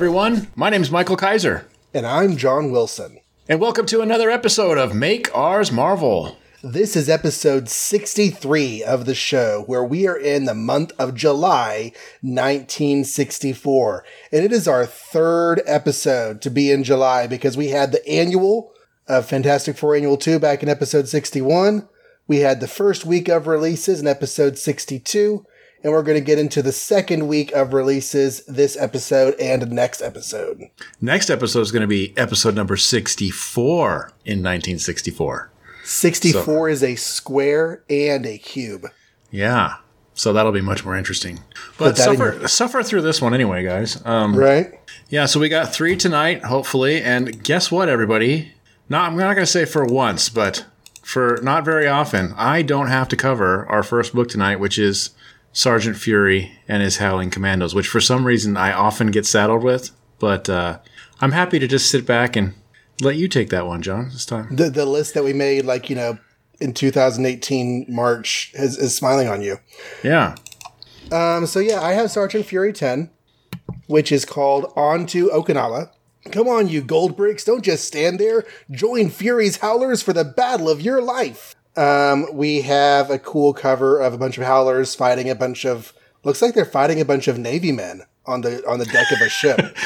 Everyone, my name is Michael Kaiser, And I'm John Wilson. and welcome to another episode of Make Ours Marvel. This is episode 63 of the show, where we are in the month of July 1964. And it is our third episode to be in July because we had the annual of Fantastic Four Annual 2 back in episode 61. We had the first week of releases in episode 62. And we're going to get into the second week of releases this episode and next episode. Next episode is going to be episode number 64 in 1964. 64 is a square and a cube. Yeah, so that'll be much more interesting. But that in suffer, suffer through this one anyway, guys. Um, Right? Yeah, so we got three tonight, hopefully. And guess what, everybody? Not, I'm not going to say for once, but for not very often, I don't have to cover our first book tonight, which is Sergeant Fury and his Howling Commandos, which for some reason I often get saddled with. But uh, I'm happy to just sit back and let you take that one, John, this time. the the list that we made like you know in 2018 March is, is smiling on you. Yeah. Um, so yeah, I have Sergeant Fury 10, which is called On to Okinawa. Come on, you gold bricks! Don't just stand there. Join Fury's Howlers for the battle of your life. Um, we have a cool cover of a bunch of Howlers fighting a bunch of. Looks like they're fighting a bunch of Navy men on the on the deck of a ship.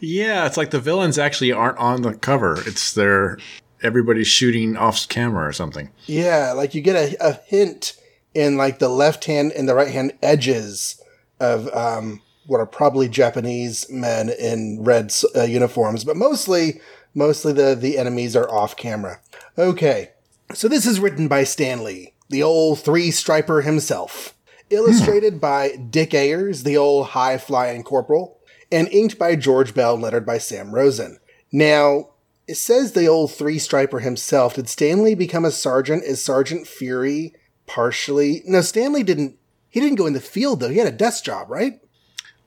Yeah, it's like the villains actually aren't on the cover. It's their everybody's shooting off camera or something. Yeah, like you get a, a hint in like the left hand and the right hand edges of um, what are probably Japanese men in red uh, uniforms, but mostly mostly the the enemies are off camera. Okay, so this is written by Stanley, the old three striper himself, illustrated hmm. by Dick Ayers, the old high flying corporal, and inked by George Bell, lettered by Sam Rosen. Now, it says the old three striper himself. Did Stanley become a sergeant? Is Sergeant Fury partially? No, Stanley didn't. He didn't go in the field though. He had a desk job, right?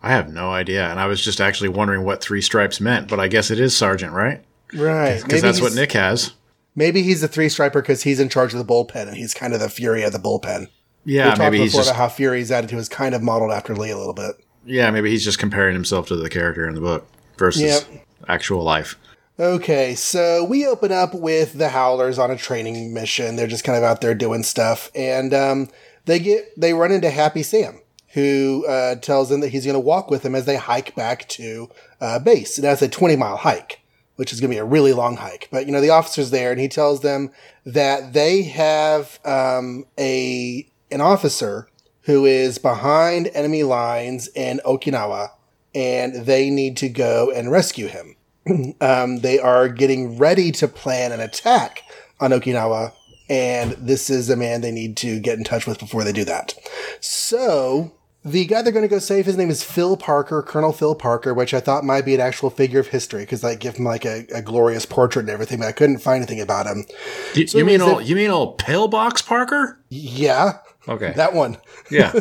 I have no idea, and I was just actually wondering what three stripes meant, but I guess it is sergeant, right? Right. Because that's what Nick has. Maybe he's the three striper because he's in charge of the bullpen and he's kind of the Fury of the bullpen. Yeah, we talked maybe he's before just about how Fury's attitude is kind of modeled after Lee a little bit. yeah, maybe he's just comparing himself to the character in the book versus Yep. actual life. Okay, so we open up with the Howlers on a training mission. They're just kind of out there doing stuff, and um, they get they run into Happy Sam, who uh, tells them that he's going to walk with them as they hike back to uh, base. And that's a twenty mile hike, which is going to be a really long hike. But you know the officer's there, and he tells them that they have um, a an officer who is behind enemy lines in Okinawa, and they need to go and rescue him um, they are getting ready to plan an attack on Okinawa, and this is a man they need to get in touch with before they do that. So, the guy they're going to go save, his name is Phil Parker, Colonel Phil Parker, which I thought might be an actual figure of history because I give him like a, a glorious portrait and everything, but I couldn't find anything about him. Do, you mean old, you mean old pillbox Parker? Yeah, Okay, that one. yeah, I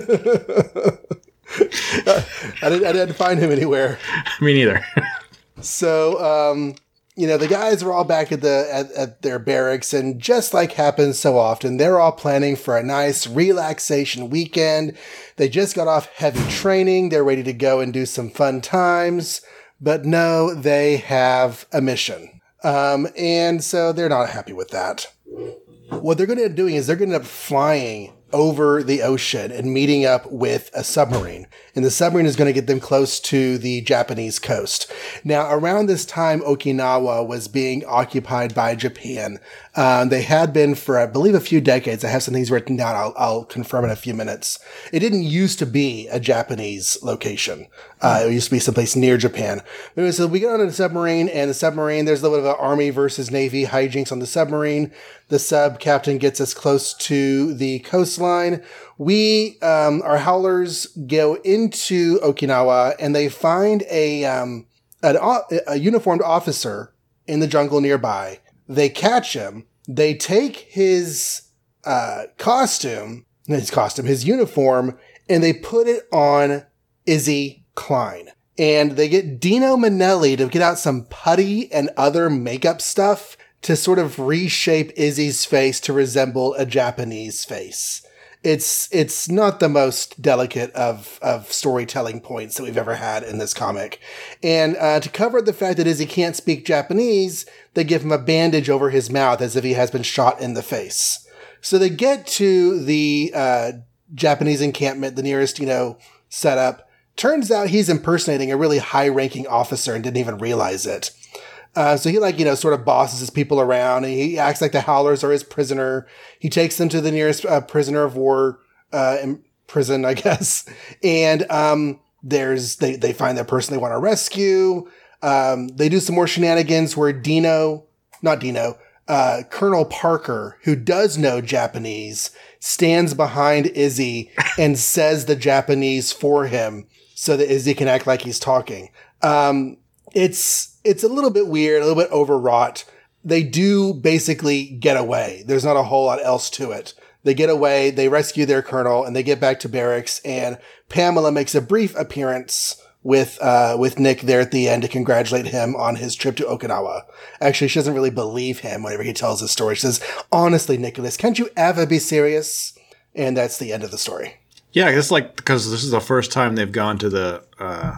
didn't, I didn't find him anywhere. me neither. So, um, you know, the guys are all back at the at, at their barracks, and just like happens so often, they're all planning for a nice relaxation weekend. They just got off heavy training. They're ready to go and do some fun times. But no, they have a mission. Um, and so they're not happy with that. What they're going to end up doing is they're going to end up flying over the ocean and meeting up with a submarine. And the submarine is going to get them close to the Japanese coast. Now, around this time, Okinawa was being occupied by Japan. Um, they had been for, I believe, a few decades. I have some things written down. I'll, I'll confirm in a few minutes. It didn't used to be a Japanese location. Uh, it used to be someplace near Japan. Anyway, so we get on a submarine, and the submarine, there's a little bit of an army versus navy hijinks on the submarine. The sub captain gets us close to the coastline. We, um, our howlers go into Okinawa, and they find a, um, an, a uniformed officer in the jungle nearby. They catch him. They take his uh, costume, his costume, his uniform, and they put it on Izzy Klein. And they get Dino Manelli to get out some putty and other makeup stuff to sort of reshape Izzy's face to resemble a Japanese face. It's it's not the most delicate of of storytelling points that we've ever had in this comic. And uh, to cover the fact that Izzy can't speak Japanese, they give him a bandage over his mouth as if he has been shot in the face. So they get to the uh, Japanese encampment, the nearest you know setup. Turns out he's impersonating a really high ranking officer and didn't even realize it. Uh, so he like you know sort of bosses his people around, and he acts like the Howlers are his prisoner. He takes them to the nearest uh, prisoner of war uh, prison, I guess, and um, there's they they find that person they want to rescue. Um, they do some more shenanigans where Dino, not Dino, uh, Colonel Parker, who does know Japanese, stands behind Izzy and says the Japanese for him so that Izzy can act like he's talking. Um, it's it's a little bit weird, a little bit overwrought. They do basically get away. There's not a whole lot else to it. They get away, they rescue their colonel, and they get back to barracks. And Pamela makes a brief appearance with uh, with Nick there at the end to congratulate him on his trip to Okinawa. Actually, she doesn't really believe him whenever he tells his story. She says, "Honestly, Nicholas, can't you ever be serious?" And that's the end of the story. Yeah, it's like because this is the first time they've gone to the uh,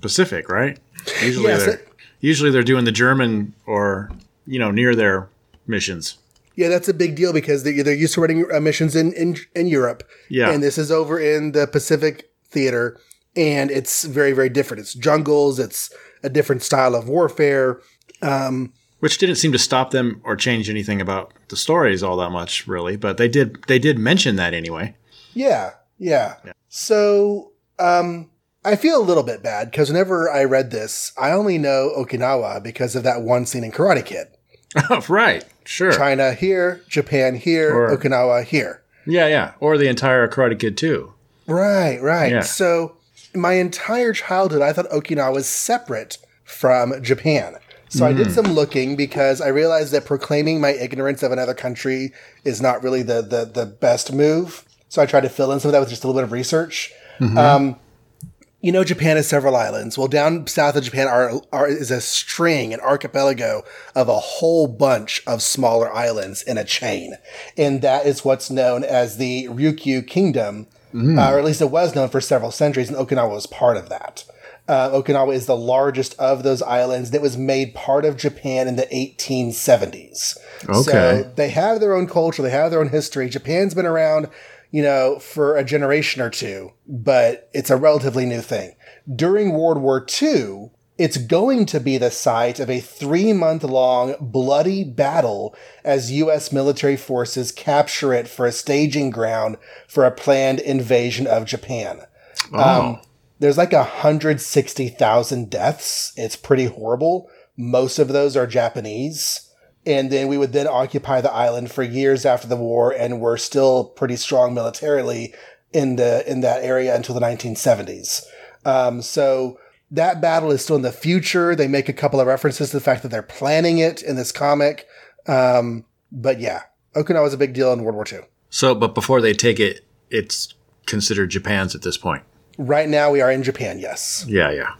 Pacific, right? Usually, yes, they're, it, usually they're doing the German or you know near their missions. Yeah, that's a big deal because they're, they're used to running uh, missions in, in in Europe. Yeah, and this is over in the Pacific theater, and it's very very different. It's jungles. It's a different style of warfare. Um, which didn't seem to stop them or change anything about the stories all that much, really. But they did they did mention that anyway. Yeah, yeah. yeah. So, um, I feel a little bit bad because whenever I read this, I only know Okinawa because of that one scene in Karate Kid. Oh, right. Sure. China here, Japan here, or, Okinawa here. Yeah, yeah. Or the entire Karate Kid too. Right, right. Yeah. So my entire childhood, I thought Okinawa was separate from Japan. So mm. I did hmm. some looking because I realized that proclaiming my ignorance of another country is not really the the, the best move. So I tried to fill in some of that with just a little bit of research. Mm-hmm. Um, you know, Japan has several islands. Well, down south of Japan are, are, is a string, an archipelago of a whole bunch of smaller islands in a chain. And that is what's known as the Ryukyu Kingdom, mm. uh, or at least it was known for several centuries, and Okinawa was part of that. Uh, Okinawa is the largest of those islands that was made part of Japan in the 1870s. Okay. So they have their own culture, they have their own history. Japan's been around you know, for a generation or two, but it's a relatively new thing. During World War II, it's going to be the site of a three month long bloody battle as U.S. military forces capture it for a staging ground for a planned invasion of Japan. Oh. Um, there's like 160,000 deaths. It's pretty horrible. Most of those are Japanese and then we would then occupy the island for years after the war and we're still pretty strong militarily in the in that area until the 1970s um, so that battle is still in the future. They make a couple of references to the fact that they're planning it in this comic. Um, but yeah okinawa was a big deal in world war ii so but before they take it it's considered japan's at this point. Right now we are in japan yes. Yeah yeah.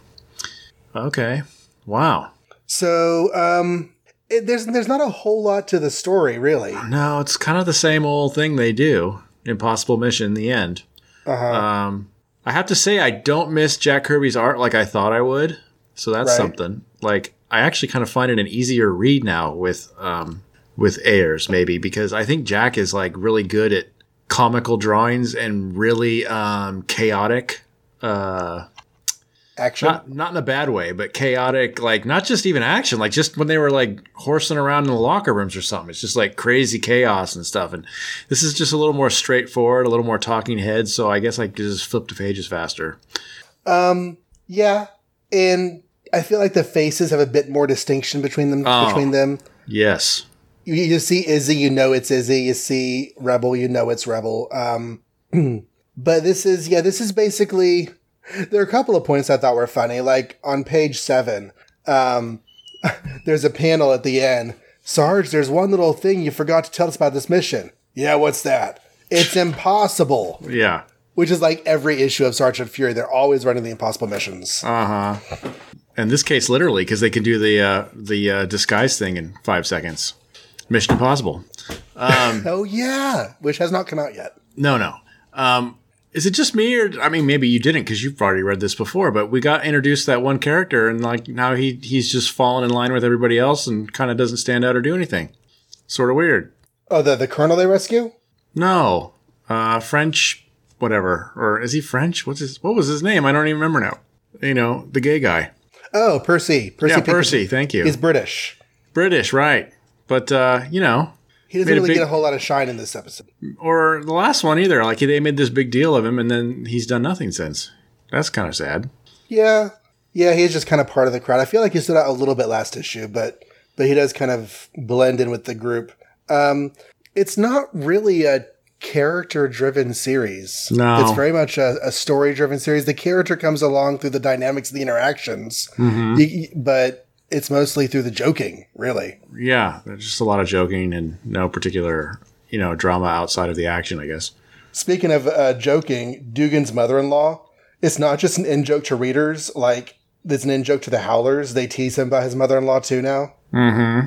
Okay. Wow. So um, it, there's there's not a whole lot to the story, really. No, it's kind of the same old thing they do. Impossible Mission. In the end. Uh-huh. Um, I have to say, I don't miss Jack Kirby's art like I thought I would. So that's right. something. Like I actually kind of find it an easier read now with um, with Ayers maybe because I think Jack is like really good at comical drawings and really um, chaotic uh, action? Not, not in a bad way but chaotic like not just even action like just when they were like horsing around in the locker rooms or something. It's just like crazy chaos and stuff and this is just a little more straightforward a little more talking heads so i guess i could just flip the pages faster. Um yeah and i feel like the faces have a bit more distinction between them oh, between them. Yes. You, you see izzy you know it's izzy. You see rebel you know it's rebel. Um but this is yeah this is basically there are a couple of points I thought were funny. Like on page seven, um, there's a panel at the end. Sarge, there's one little thing you forgot to tell us about this mission. Yeah, what's that? It's impossible. yeah. Which is like every issue of Sergeant Fury. They're always running the impossible missions. Uh huh. In this case, literally, because they can do the uh, the uh, disguise thing in five seconds. Mission Impossible. Um, oh yeah, which has not come out yet. no, no. Um, is it just me, or I mean, maybe you didn't because you've already read this before. But we got introduced to that one character, and like now he he's just fallen in line with everybody else and kind of doesn't stand out or do anything. Sort of weird. Oh, the the colonel they rescue? No, uh, French, whatever, or is he French? What's his? What was his name? I don't even remember now. You know, the gay guy. Oh, Percy. Percy. yeah. Percy. Thank you. He's British. British, right? But uh, you know, He doesn't really big- get a whole lot of shine in this episode. or the last one either. Like they made this big deal of him, and then he's done nothing since. That's kind of sad. Yeah, yeah, he's just kind of part of the crowd. I feel like he stood out a little bit last issue, but but he does kind of blend in with the group. Um, it's not really a character-driven series. No. it's very much a, a story-driven series. The character comes along through the dynamics of the interactions, Mm-hmm. You- but it's mostly through the joking, really. Yeah, there's just a lot of joking and no particular, you know, drama outside of the action. I guess. Speaking of uh, joking, Dugan's mother-in-law. It's not just an in joke to readers, like it's an in joke to the Howlers. They tease him by his mother-in-law too now. Hmm.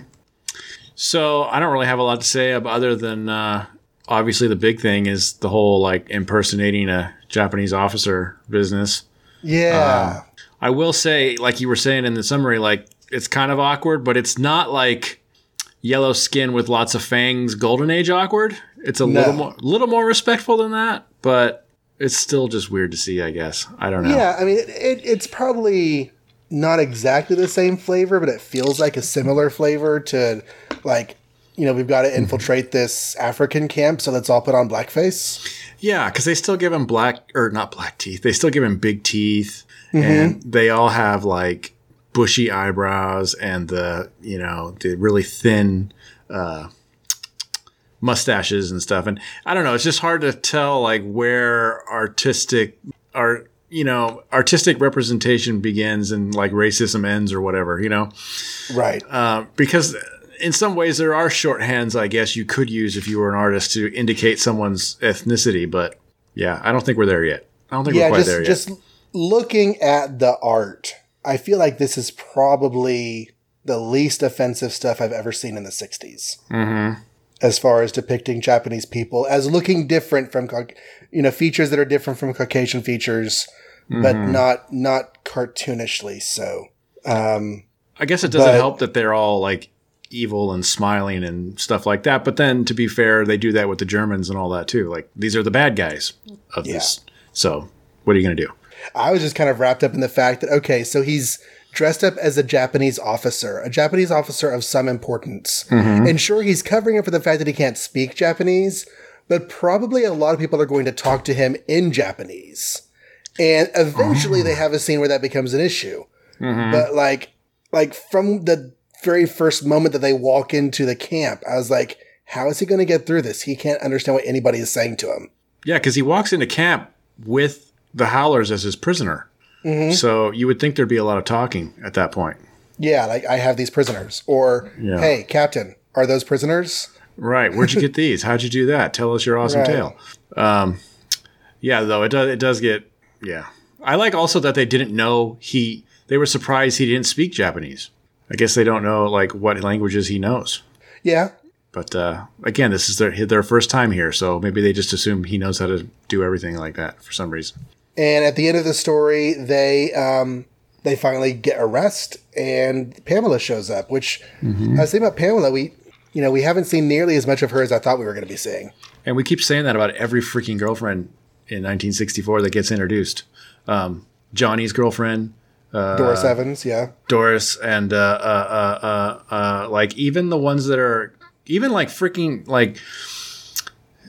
So I don't really have a lot to say ab- other than uh, obviously the big thing is the whole like impersonating a Japanese officer business. Yeah. I will say, like you were saying in the summary, like it's kind of awkward, but it's not like yellow skin with lots of fangs, golden age awkward. It's a No. little more, little more respectful than that, but it's still just weird to see. I guess I don't know. Yeah, I mean, it, it, it's probably not exactly the same flavor, but it feels like a similar flavor to, like, you know, we've got to infiltrate this African camp, so let's all put on blackface. Yeah, because they still give him black or not black teeth. They still give him big teeth, mm-hmm. and they all have like bushy eyebrows and the you know the really thin uh, mustaches and stuff. And I don't know, it's just hard to tell like where artistic art you know artistic representation begins and like racism ends or whatever. You know, Right. uh, because in some ways there are shorthands I guess you could use if you were an artist to indicate someone's ethnicity, but yeah, I don't think we're there yet. I don't think we're quite just there yet. just looking at the art, I feel like this is probably the least offensive stuff I've ever seen in the 60s. Mm-hmm. As far as depicting Japanese people as looking different from, you know, features that are different from Caucasian features, but Mm-hmm. not not cartoonishly so. Um, I guess it doesn't but- help that they're all like evil and smiling and stuff like that. But then, to be fair, they do that with the Germans and all that too. Like these are the bad guys of this. So what are you going to do? I was just kind of wrapped up in the fact that okay, so he's dressed up as a Japanese officer, a Japanese officer of some importance. Mm-hmm. And sure, he's covering up for the fact that he can't speak Japanese, but probably a lot of people are going to talk to him in Japanese. And eventually mm-hmm. they have a scene where that becomes an issue. Mm-hmm. But like like from the very first moment that they walk into the camp, I was like, how is he going to get through this? He can't understand what anybody is saying to him. Yeah, because he walks into camp with the Howlers as his prisoner. So you would think there'd be a lot of talking at that point. Yeah, like I have these prisoners. Or, Yeah. hey, Captain, are those prisoners? Right. Where'd you get these? How'd you do that? Tell us your awesome Right. tale. Um, yeah, though it does. It does get. Yeah, I like also that they didn't know he. They were surprised he didn't speak Japanese. I guess they don't know like what languages he knows. Yeah. But uh, again, this is their their first time here, so maybe they just assume he knows how to do everything like that for some reason. And at the end of the story, they um, they finally get arrest, and Pamela shows up. Which I was thinking about Pamela. We you know we haven't seen nearly as much of her as I thought we were going to be seeing. And we keep saying that about every freaking girlfriend in 1964 that gets introduced. Um, Johnny's girlfriend, Doris Evans, yeah, Doris and uh, uh, uh, uh, uh, like even the ones that are even like freaking like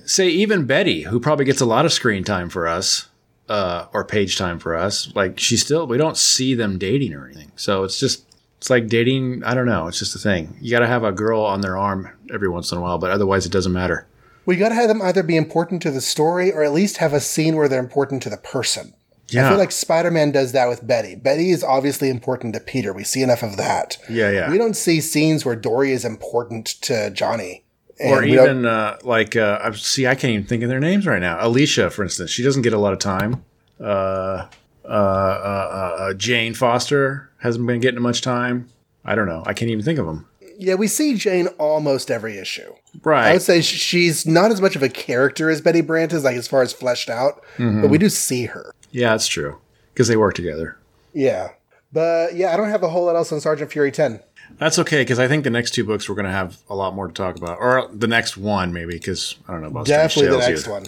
say even Betty, who probably gets a lot of screen time for us uh, or page time for us. Like she still we don't see them dating or anything. So it's just it's like dating. I don't know. It's just a thing. You got to have a girl on their arm every once in a while, but otherwise it doesn't matter. we got to have them either be important to the story or at least have a scene where they're important to the person. Yeah. I feel like Spider Man does that with Betty. Betty is obviously important to Peter. We see enough of that. Yeah, yeah. We don't see scenes where Dorrie is important to Johnny. And or even uh, like uh, see, I can't even think of their names right now. Alicia, for instance, she doesn't get a lot of time. Uh, uh, uh, uh, Jane Foster hasn't been getting much time. I don't know. I can't even think of them. Yeah, we see Jane almost every issue. Right. I would say she's not as much of a character as Betty Brant is, like as far as fleshed out, Mm-hmm. but we do see her. yeah, that's true. Because they work together. Yeah. But yeah, I don't have a whole lot else on Sergeant Fury 10. That's okay because I think the next two books we're going to have a lot more to talk about, or the next one maybe because I don't know about Definitely the next either. one.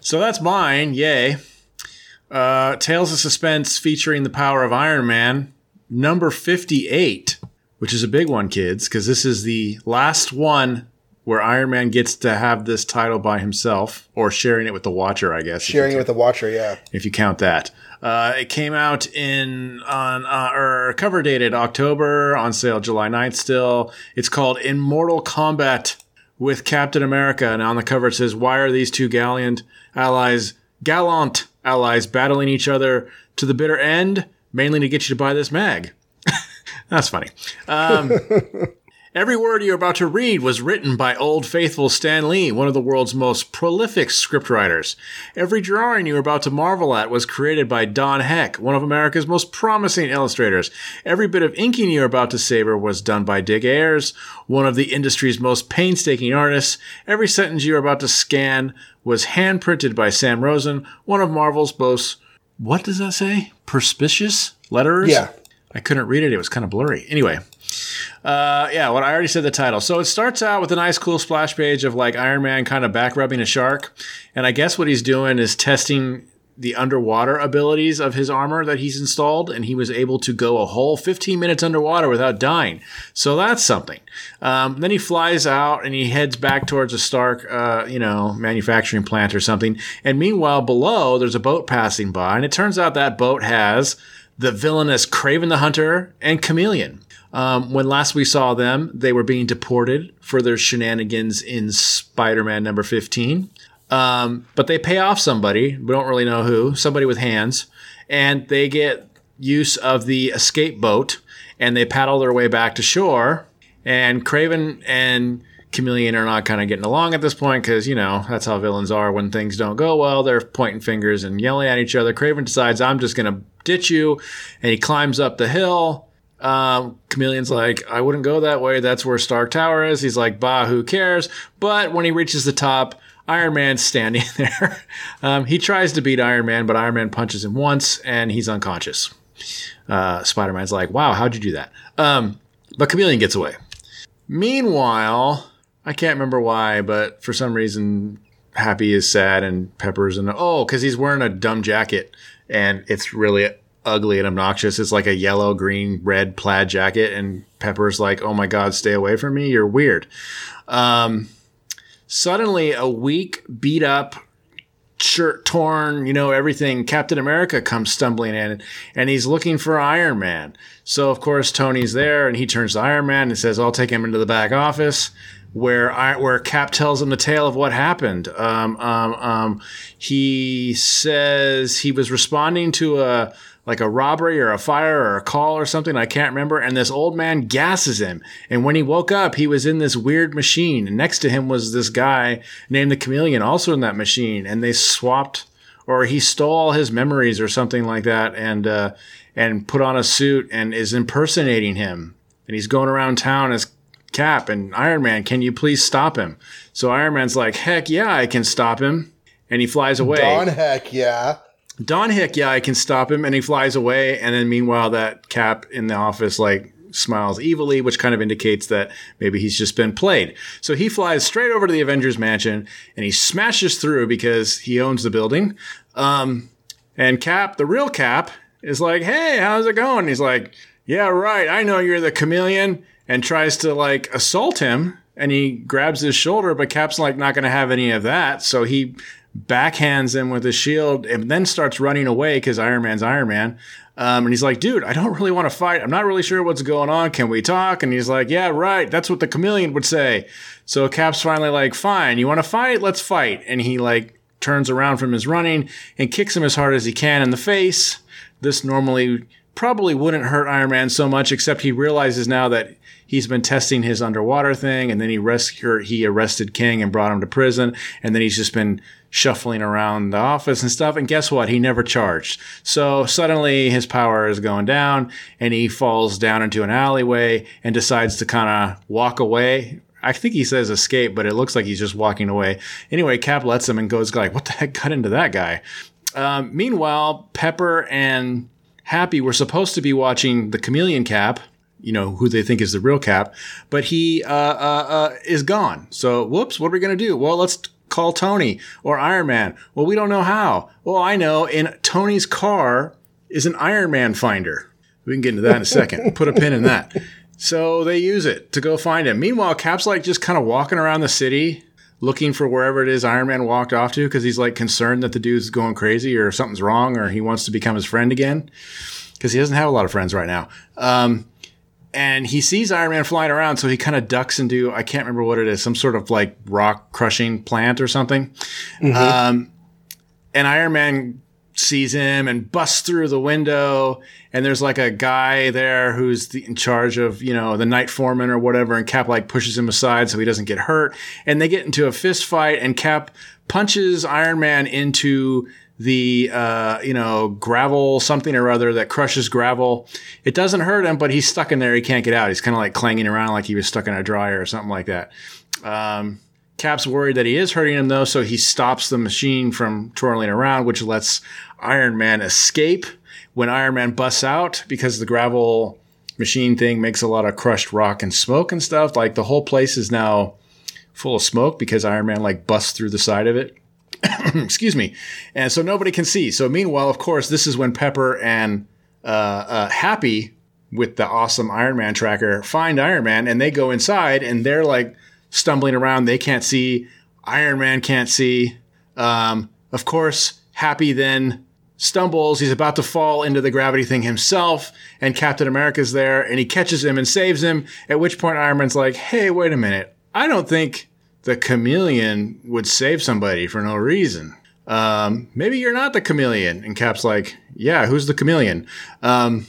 So that's mine. Yay! Uh, Tales of Suspense featuring the power of Iron Man, number fifty-eight, which is a big one, kids, because this is the last one where Iron Man gets to have this title by himself, or sharing it with the Watcher, I guess. Sharing it with the Watcher, yeah. if you count that. Uh, it came out in on uh, or cover dated October on sale July 9th still. It's called Immortal Combat with Captain America, and on the cover it says, "Why are these two gallant allies, gallant allies, battling each other to the bitter end, mainly to get you to buy this mag?" That's funny. Um, Every word you're about to read was written by Old Faithful Stan Lee, one of the world's most prolific scriptwriters. Every drawing you're about to marvel at was created by Don Heck, one of America's most promising illustrators. Every bit of inking you're about to savor was done by Dick Ayers, one of the industry's most painstaking artists. Every sentence you're about to scan was hand-printed by Sam Rosen, one of Marvel's most, what does that say? Perspicacious letterers? Yeah. I couldn't read it. It was kind of blurry. Anyway, uh, yeah, what I already said the title. So it starts out with a nice, cool splash page of like Iron Man kind of back rubbing a shark, and I guess what he's doing is testing the underwater abilities of his armor that he's installed, and he was able to go a whole 15 minutes underwater without dying. So that's something. Um, then he flies out and he heads back towards a Stark, uh, you know, manufacturing plant or something. And meanwhile, below there's a boat passing by, and it turns out that boat has the villainous Kraven the Hunter and Chameleon. Um, when last we saw them, they were being deported for their shenanigans in Spider Man number 15. Um, but they pay off somebody, we don't really know who, somebody with hands, and they get use of the escape boat and they paddle their way back to shore. And Kraven and Chameleon are not kind of getting along at this point because, you know, that's how villains are when things don't go well. They're pointing fingers and yelling at each other. Kraven decides, I'm just going to ditch you. And he climbs up the hill. Um, Chameleon's like, I wouldn't go that way. That's where Stark Tower is. He's like, bah, who cares? But when he reaches the top, Iron Man's standing there. um, he tries to beat Iron Man, but Iron Man punches him once and he's unconscious. Uh, Spider Man's like, wow, how'd you do that? Um, but Chameleon gets away. Meanwhile, I can't remember why, but for some reason, Happy is sad and Pepper's and oh, because he's wearing a dumb jacket and it's really ugly and obnoxious. It's like a yellow, green, red plaid jacket, and Pepper's like, "Oh my God, stay away from me! You're weird." Um, suddenly, a weak, beat up, shirt torn, you know, everything. Captain America comes stumbling in, and he's looking for Iron Man. So of course Tony's there, and he turns to Iron Man and says, "I'll take him into the back office." Where I, where Cap tells him the tale of what happened. Um, um, um, he says he was responding to a like a robbery or a fire or a call or something. I can't remember. And this old man gasses him. And when he woke up, he was in this weird machine. And next to him was this guy named the Chameleon, also in that machine. And they swapped, or he stole all his memories or something like that, and uh, and put on a suit and is impersonating him. And he's going around town as Cap and Iron Man. Can you please stop him? So Iron Man's like, heck yeah, I can stop him. And he flies away. Don Heck, yeah. Don Hick, yeah, I can stop him, and he flies away. And then meanwhile, that Cap in the office like smiles evilly, which kind of indicates that maybe he's just been played. So he flies straight over to the Avengers mansion and he smashes through because he owns the building. Um, and Cap, the real Cap, is like, "Hey, how's it going?" He's like, "Yeah, right. I know you're the chameleon," and tries to like assault him. And he grabs his shoulder, but Cap's like not going to have any of that. So he backhands him with his shield and then starts running away because Iron Man's Iron Man. Um, and he's like, dude, I don't really want to fight. I'm not really sure what's going on. Can we talk? And he's like, yeah, right. That's what the chameleon would say. So Cap's finally like, fine, you want to fight? Let's fight. And he like turns around from his running and kicks him as hard as he can in the face. This normally probably wouldn't hurt Iron Man so much, except he realizes now that he's been testing his underwater thing, and then he rescued, he arrested King and brought him to prison, and then he's just been shuffling around the office and stuff. And guess what? He never charged. So suddenly his power is going down, and he falls down into an alleyway and decides to kind of walk away. I think he says escape, but it looks like he's just walking away. Anyway, Cap lets him and goes like, "What the heck got into that guy?" Um, meanwhile, Pepper and Happy were supposed to be watching the Chameleon Cap, you know, who they think is the real Cap, but he uh, uh, uh, is gone. So, whoops, what are we going to do? Well, let's call Tony or Iron Man. Well, we don't know how. Well, I know in Tony's car is an Iron Man finder. We can get into that in a second. Put a pin in that. So they use it to go find him. Meanwhile, Cap's like just kind of walking around the city looking for wherever it is Iron Man walked off to because he's like concerned that the dude's going crazy or something's wrong or he wants to become his friend again because he doesn't have a lot of friends right now. Um, and he sees Iron Man flying around, so he kind of ducks into I can't remember what it is, some sort of like rock crushing plant or something. Mm-hmm. Um, and Iron Man sees him and busts through the window and there's like a guy there who's the, in charge of you know the night foreman or whatever and cap like pushes him aside so he doesn't get hurt and they get into a fist fight and cap punches iron man into the uh, you know gravel something or other that crushes gravel it doesn't hurt him but he's stuck in there he can't get out he's kind of like clanging around like he was stuck in a dryer or something like that um, Cap's worried that he is hurting him though, so he stops the machine from twirling around, which lets Iron Man escape. When Iron Man busts out, because the gravel machine thing makes a lot of crushed rock and smoke and stuff, like the whole place is now full of smoke because Iron Man like busts through the side of it. Excuse me. And so nobody can see. So meanwhile, of course, this is when Pepper and uh, uh, Happy with the awesome Iron Man tracker find Iron Man and they go inside and they're like stumbling around. They can't see. Iron Man can't see. Um, of course, Happy then stumbles. He's about to fall into the gravity thing himself, and Captain America's there, and he catches him and saves him. At which point, Iron Man's like, "Hey, wait a minute. I don't think the chameleon would save somebody for no reason. Um, maybe you're not the chameleon." And Cap's like, "Yeah, who's the chameleon?" Um,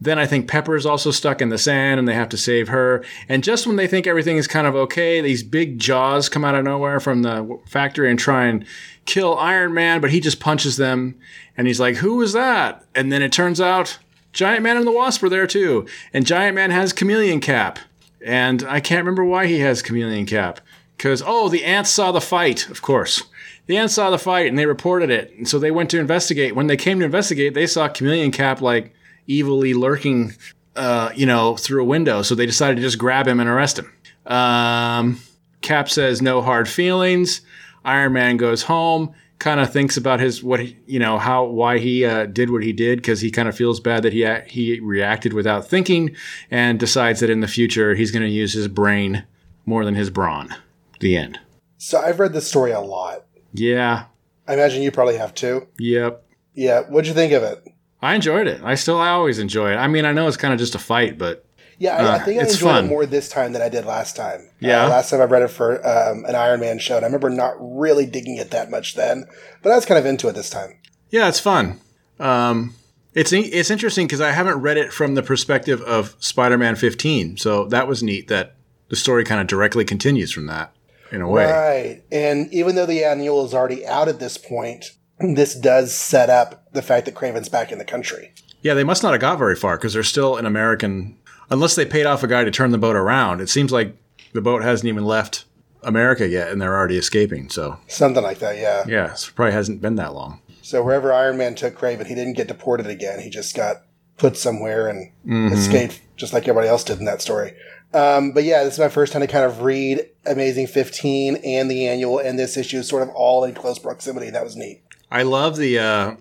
then I think Pepper is also stuck in the sand and they have to save her. And just when they think everything is kind of okay, these big jaws come out of nowhere from the factory and try and kill Iron Man, but he just punches them. And he's like, Who was that? And then it turns out Giant Man and the Wasp are there too. And Giant Man has Chameleon Cap. And I can't remember why he has Chameleon Cap. Because, oh, the ants saw the fight, of course. The ants saw the fight and they reported it. And so they went to investigate. When they came to investigate, they saw Chameleon Cap like evilly lurking, uh, you know, through a window. So they decided to just grab him and arrest him. Um, Cap says no hard feelings. Iron Man goes home, kind of thinks about his what he, you know how why he uh, did what he did because he kind of feels bad that he he reacted without thinking, and decides that in the future he's going to use his brain more than his brawn. The end. So I've read this story a lot. Yeah. I imagine you probably have too. Yep. Yeah. What'd you think of it? I enjoyed it. I still, I always enjoy it. I mean, I know it's kind of just a fight, but yeah, I, uh, I think I enjoyed fun. it more this time than I did last time. Uh, yeah, uh, last time I read it for um, an Iron Man show, and I remember not really digging it that much then, but I was kind of into it this time. Yeah, it's fun. Um, it's it's interesting because I haven't read it from the perspective of Spider-Man 15, so that was neat that the story kind of directly continues from that in a way. Right, and even though the annual is already out at this point, this does set up the fact that Kraven's back in the country. Yeah, they must not have got very far because they're still an American. Unless they paid off a guy to turn the boat around, it seems like the boat hasn't even left America yet, and they're already escaping. So something like that, yeah. Yeah, it probably hasn't been that long. So wherever Iron Man took Craven, he didn't get deported again. He just got put somewhere and mm-hmm. escaped, just like everybody else did in that story. Um, but yeah, this is my first time to kind of read Amazing 15 and the annual, and this issue is sort of all in close proximity. That was neat. I love the. Uh,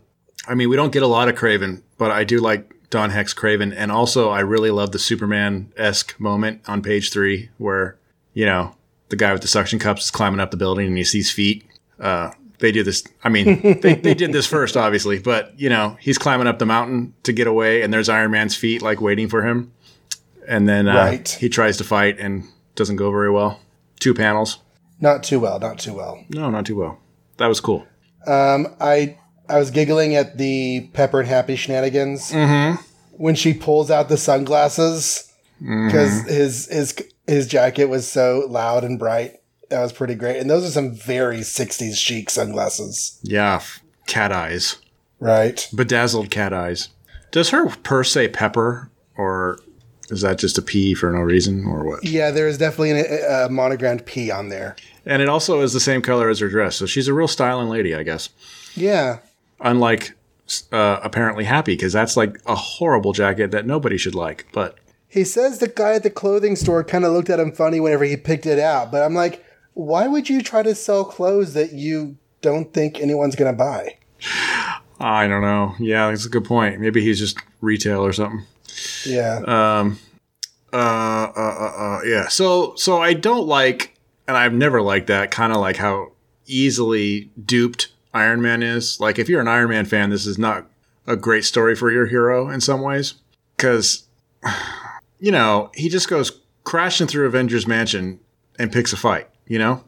I mean, we don't get a lot of Kraven, but I do like Don Heck's Kraven. and also I really love the Superman esque moment on page three where you know the guy with the suction cups is climbing up the building and he sees feet. Uh, they do this. I mean, they, they did this first, obviously, but you know, he's climbing up the mountain to get away, and there's Iron Man's feet like waiting for him, and then uh, right. he tries to fight and doesn't go very well. Two panels. Not too well. Not too well. No, not too well. That was cool. Um, I I was giggling at the Pepper and Happy shenanigans when she pulls out the sunglasses because his his his jacket was so loud and bright. That was pretty great, and those are some very '60s chic sunglasses, Yeah, cat eyes, right? bedazzled cat eyes. Does her purse say pepper, or is that just a P for no reason, or what? Yeah, there is definitely a, a monogrammed P on there. And it also is the same color as her dress, so she's a real styling lady, I guess. Yeah, Unlike uh, apparently Happy, because that's like a horrible jacket that nobody should like. But he says the guy at the clothing store kind of looked at him funny whenever he picked it out, but I'm like, why would you try to sell clothes that you don't think anyone's gonna buy? I don't know. Yeah, that's a good point. Maybe he's just retail or something. Yeah. Uh, uh, uh, uh, yeah. So, so I don't like, and I've never liked that kind of like how easily duped Iron Man is. Like, if you're an Iron Man fan, this is not a great story for your hero in some ways, because you know he just goes crashing through Avengers Mansion and picks a fight. You know,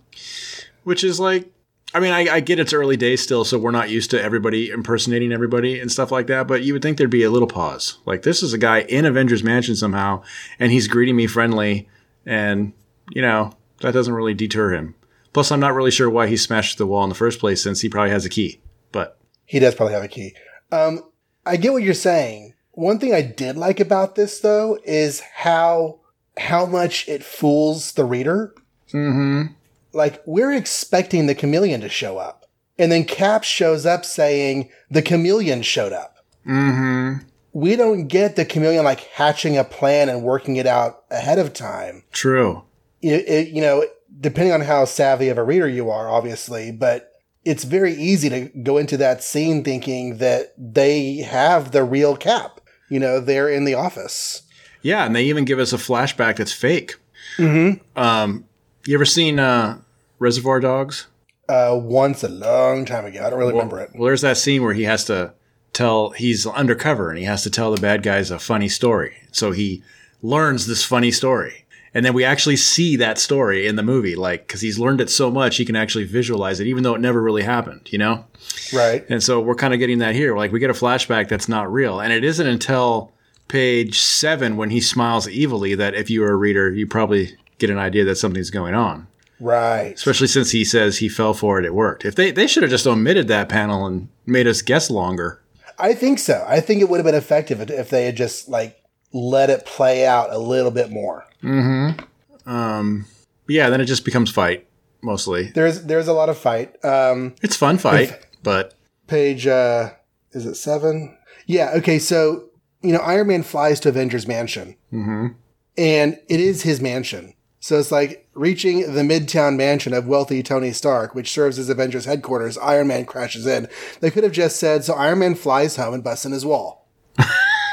which is like. I mean, I, I get it's early days still, so we're not used to everybody impersonating everybody and stuff like that. But you would think there'd be a little pause. Like this is a guy in Avengers Mansion somehow, and he's greeting me friendly, and you know that doesn't really deter him. Plus, I'm not really sure why he smashed the wall in the first place, since he probably has a key. But He does probably have a key. Um, I get what you're saying. One thing I did like about this though is how how much it fools the reader. mm-hmm. Like we're expecting the chameleon to show up, and then Cap shows up saying the chameleon showed up. Mm-hmm. We don't get the chameleon like hatching a plan and working it out ahead of time. true. It, it, you know, depending on how savvy of a reader you are, obviously, but it's very easy to go into that scene thinking that they have the real Cap. You know, they're in the office. Yeah, and they even give us a flashback that's fake. Mm-hmm. Um, you ever seen uh, Reservoir Dogs? Uh, once a long time ago, I don't really remember it. Well, there's that scene where he has to tell he's undercover and he has to tell the bad guys a funny story. So he learns this funny story. And then we actually see that story in the movie, like, because he's learned it so much, he can actually visualize it, even though it never really happened, you know? Right. And so we're kind of getting that here. Like, we get a flashback that's not real. And it isn't until page seven when he smiles evilly that if you were a reader, you probably get an idea that something's going on. Right. Especially since he says he fell for it, it worked. If they, they should have just omitted that panel and made us guess longer. I think so. I think it would have been effective if- they had just like let it play out a little bit more. Mm-hmm. Um, yeah, then it just becomes fight mostly. There's there's a lot of fight. Um, It's fun fight, but page uh, is it seven? Yeah. Okay. So you know, Iron Man flies to Avengers Mansion, mm-hmm. and it is his mansion. So it's like reaching the midtown mansion of wealthy Tony Stark, which serves as Avengers headquarters. Iron Man crashes in. They could have just said, "So Iron Man flies home and busts in his wall."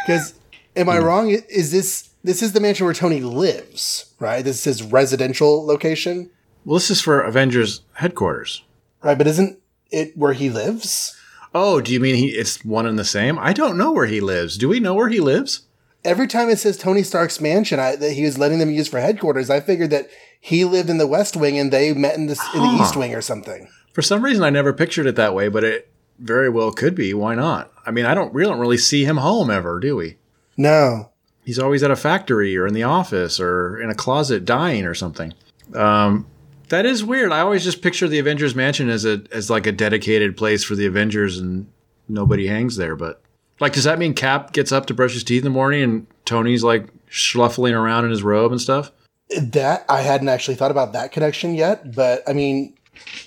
Because, am I hmm. wrong? Is this this is the mansion where Tony lives? Right. This is his residential location. well, this is for Avengers headquarters. Right. But isn't it where he lives? Oh, do you mean he? It's one and the same? I don't know where he lives. Do we know where he lives? every time it says Tony Stark's mansion I, that he was letting them use for headquarters, I figured that he lived in the West Wing and they met in the in the East Wing or something. For some reason, I never pictured it that way, but it very well could be. Why not? I mean, I don't. We don't really see him home ever, do we? No, He's always at a factory or in the office or in a closet dying or something. Um, that is weird. I always just picture the Avengers Mansion as a as like a dedicated place for the Avengers and nobody hangs there. But like, does that mean Cap gets up to brush his teeth in the morning and Tony's like schluffling around in his robe and stuff? That I hadn't actually thought about that connection yet. But I mean,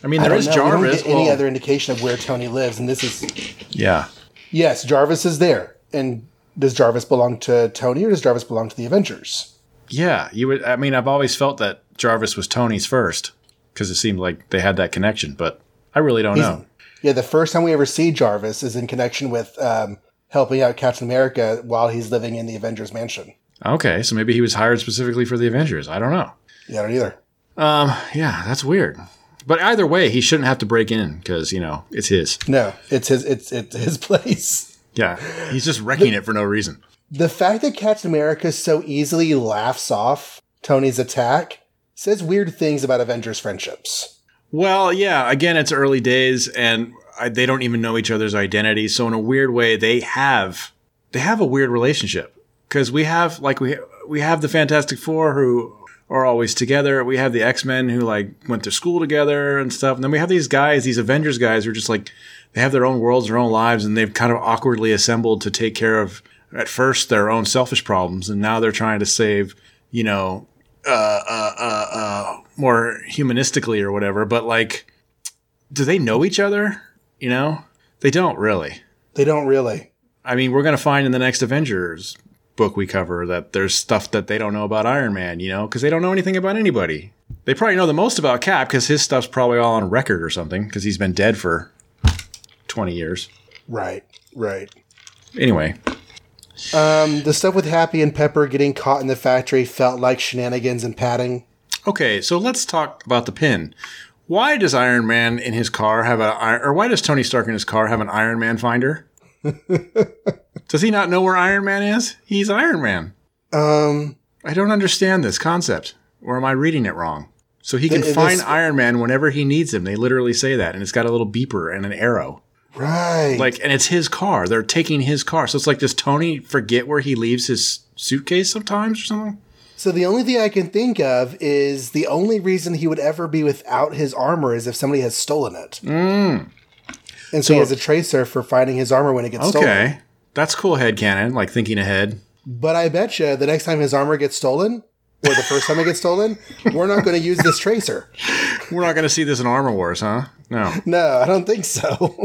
I mean, I there don't is know. We don't Jarvis. get any Well, other indication of where Tony lives, and this is yeah. yes, Jarvis is there. And does Jarvis belong to Tony or does Jarvis belong to the Avengers? Yeah, you would. I mean, I've always felt that Jarvis was Tony's first because it seemed like they had that connection, but I really don't know. Yeah, the first time we ever see Jarvis is in connection with um, helping out Captain America while he's living in the Avengers mansion. Okay, so maybe he was hired specifically for the Avengers. I don't know. Yeah, I don't either. Um, yeah, that's weird. But either way, he shouldn't have to break in because you know it's his. No, it's his. It's it's his place. Yeah, he's just wrecking it for no reason. The fact that Captain America so easily laughs off Tony's attack says weird things about Avengers friendships. Well, yeah. Again, it's early days, and I, they don't even know each other's identity. So in a weird way, they have they have a weird relationship because we have like we we have the Fantastic Four who are always together. We have the X Men who like went to school together and stuff. And then we have these guys, these Avengers guys, who are just like they have their own worlds, their own lives, and they've kind of awkwardly assembled to take care of at first their own selfish problems, and now they're trying to save, you know, uh, uh, uh, uh, more humanistically or whatever. But like, do they know each other? You know, they don't really. They don't really. I mean, we're gonna find in the next Avengers book we cover that there's stuff that they don't know about Iron Man, you know, because they don't know anything about anybody. They probably know the most about Cap because his stuff's probably all on record or something because he's been dead for 20 years. Right, right. Anyway, Um, the stuff with Happy and Pepper getting caught in the factory felt like shenanigans and padding. okay, so let's talk about the pin. Why does Iron Man in his car have a, or why does Tony Stark in his car have an Iron Man finder? does he not know where Iron Man is? He's Iron Man. Um, I don't understand this concept. Or am I reading it wrong? So he can Th- find Iron Man whenever he needs him. They literally say that, and it's got a little beeper and an arrow. right. Like, and it's his car. They're taking his car. So it's like, does Tony forget where he leaves his suitcase sometimes or something? so the only thing I can think of is the only reason he would ever be without his armor is if somebody has stolen it. Mm. And so, he has a tracer for finding his armor when it gets stolen. Okay, that's cool. Head canon, like thinking ahead. But I bet you the next time his armor gets stolen, or the first time it gets stolen, we're not going to use this tracer. We're not going to see this in Armor Wars, huh? No, No, I don't think so.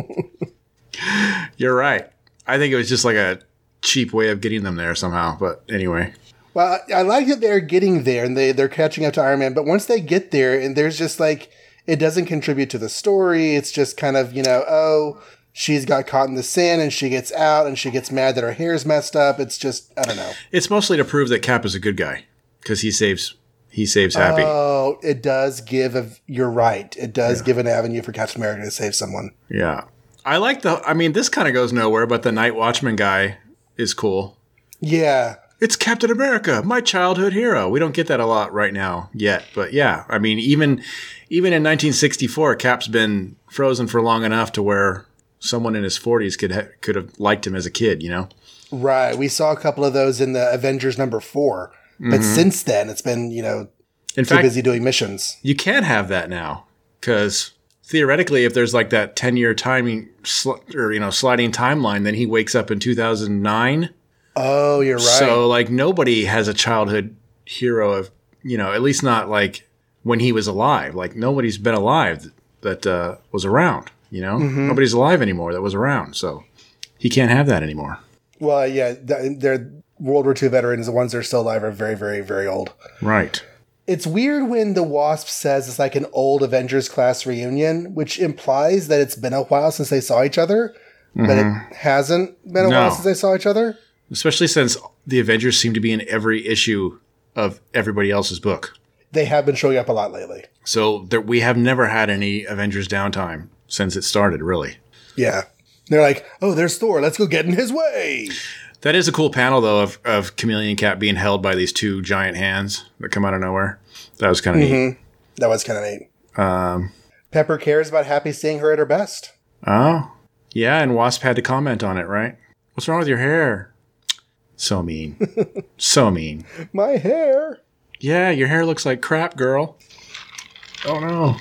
you're right. I think it was just like a cheap way of getting them there somehow. But anyway, well, I, I like that they're getting there and they, they're catching up to Iron Man. But once they get there, and there's just like, it doesn't contribute to the story. It's just kind of, you know, oh, she's got caught in the sand and she gets out and she gets mad that her hair's messed up. It's just, I don't know. it's mostly to prove that Cap is a good guy because he saves he saves Happy. Oh, it does give a, you're right. It does give an avenue for Captain America to save someone. Yeah. I like the I mean this kind of goes nowhere but the Night Watchman guy is cool. Yeah. It's Captain America, my childhood hero. We don't get that a lot right now yet, but yeah, I mean even even in 1964 Cap's been frozen for long enough to where someone in his 40s could ha- could have liked him as a kid, you know. Right. We saw a couple of those in the Avengers number four. But mm-hmm. since then, it's been, you know, In too fact, busy doing missions. you can't have that now because theoretically, if there's like that 10 year timing sl- or you know sliding timeline, then he wakes up in 2009. Oh, you're right. So like nobody has a childhood hero of you know at least not like when he was alive. Like nobody's been alive that uh, was around. You know, nobody's alive anymore that was around. So he can't have that anymore. well, yeah, they're World War II veterans. The ones that are still alive are very, very, very old. Right. It's weird when the Wasp says it's like an old Avengers class reunion, which implies that it's been a while since they saw each other, but it hasn't been a No. while since they saw each other. Especially since the Avengers seem to be in every issue of everybody else's book. They have been showing up a lot lately. So there, we have never had any Avengers downtime since it started, really. Yeah. They're like, oh, there's Thor. Let's go get in his way. That is a cool panel, though, of, of Chameleon Cat being held by these two giant hands that come out of nowhere. That was kind of neat. That was kind of neat. Um, Pepper cares about Happy seeing her at her best. Oh, yeah, and Wasp had to comment on it, right? What's wrong with your hair? So mean. so mean. My hair. Yeah, your hair looks like crap, girl. Oh, no.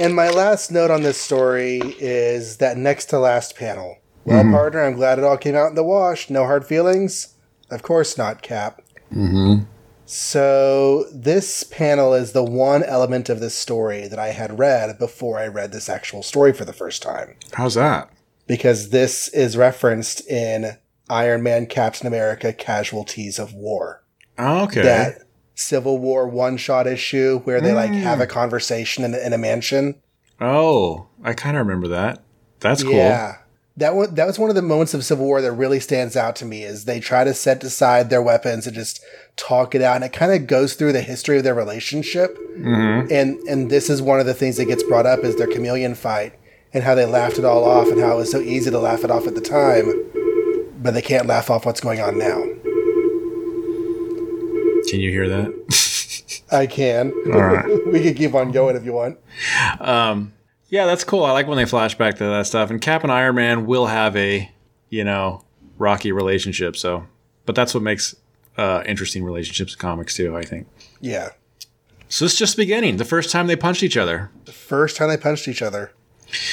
And my last note on this story is that next to last panel. Well, partner, I'm glad it all came out in the wash. No hard feelings? Of course not, Cap. Mm-hmm. So, this panel is the one element of this story that I had read before I read this actual story for the first time. How's that? Because this is referenced in Iron Man Captain America Casualties of War. Oh, okay. That Civil War one shot issue where they like have a conversation in, a- in a mansion. Oh, I kind of remember that. That's cool. Yeah. That one that was one of the moments of Civil War that really stands out to me is they try to set aside their weapons and just talk it out and it kind of goes through the history of their relationship. Mm-hmm. And and this is one of the things that gets brought up is their chameleon fight and how they laughed it all off and how it was so easy to laugh it off at the time, but they can't laugh off what's going on now. Can you hear that? I can. All right. we could keep on going if you want. Um, yeah, that's cool. I like when they flash back to that stuff. And Cap and Iron Man will have a, you know, rocky relationship. So, but that's what makes uh, interesting relationships in comics too. I think. Yeah. So it's just beginning. The first time they punched each other. The first time they punched each other.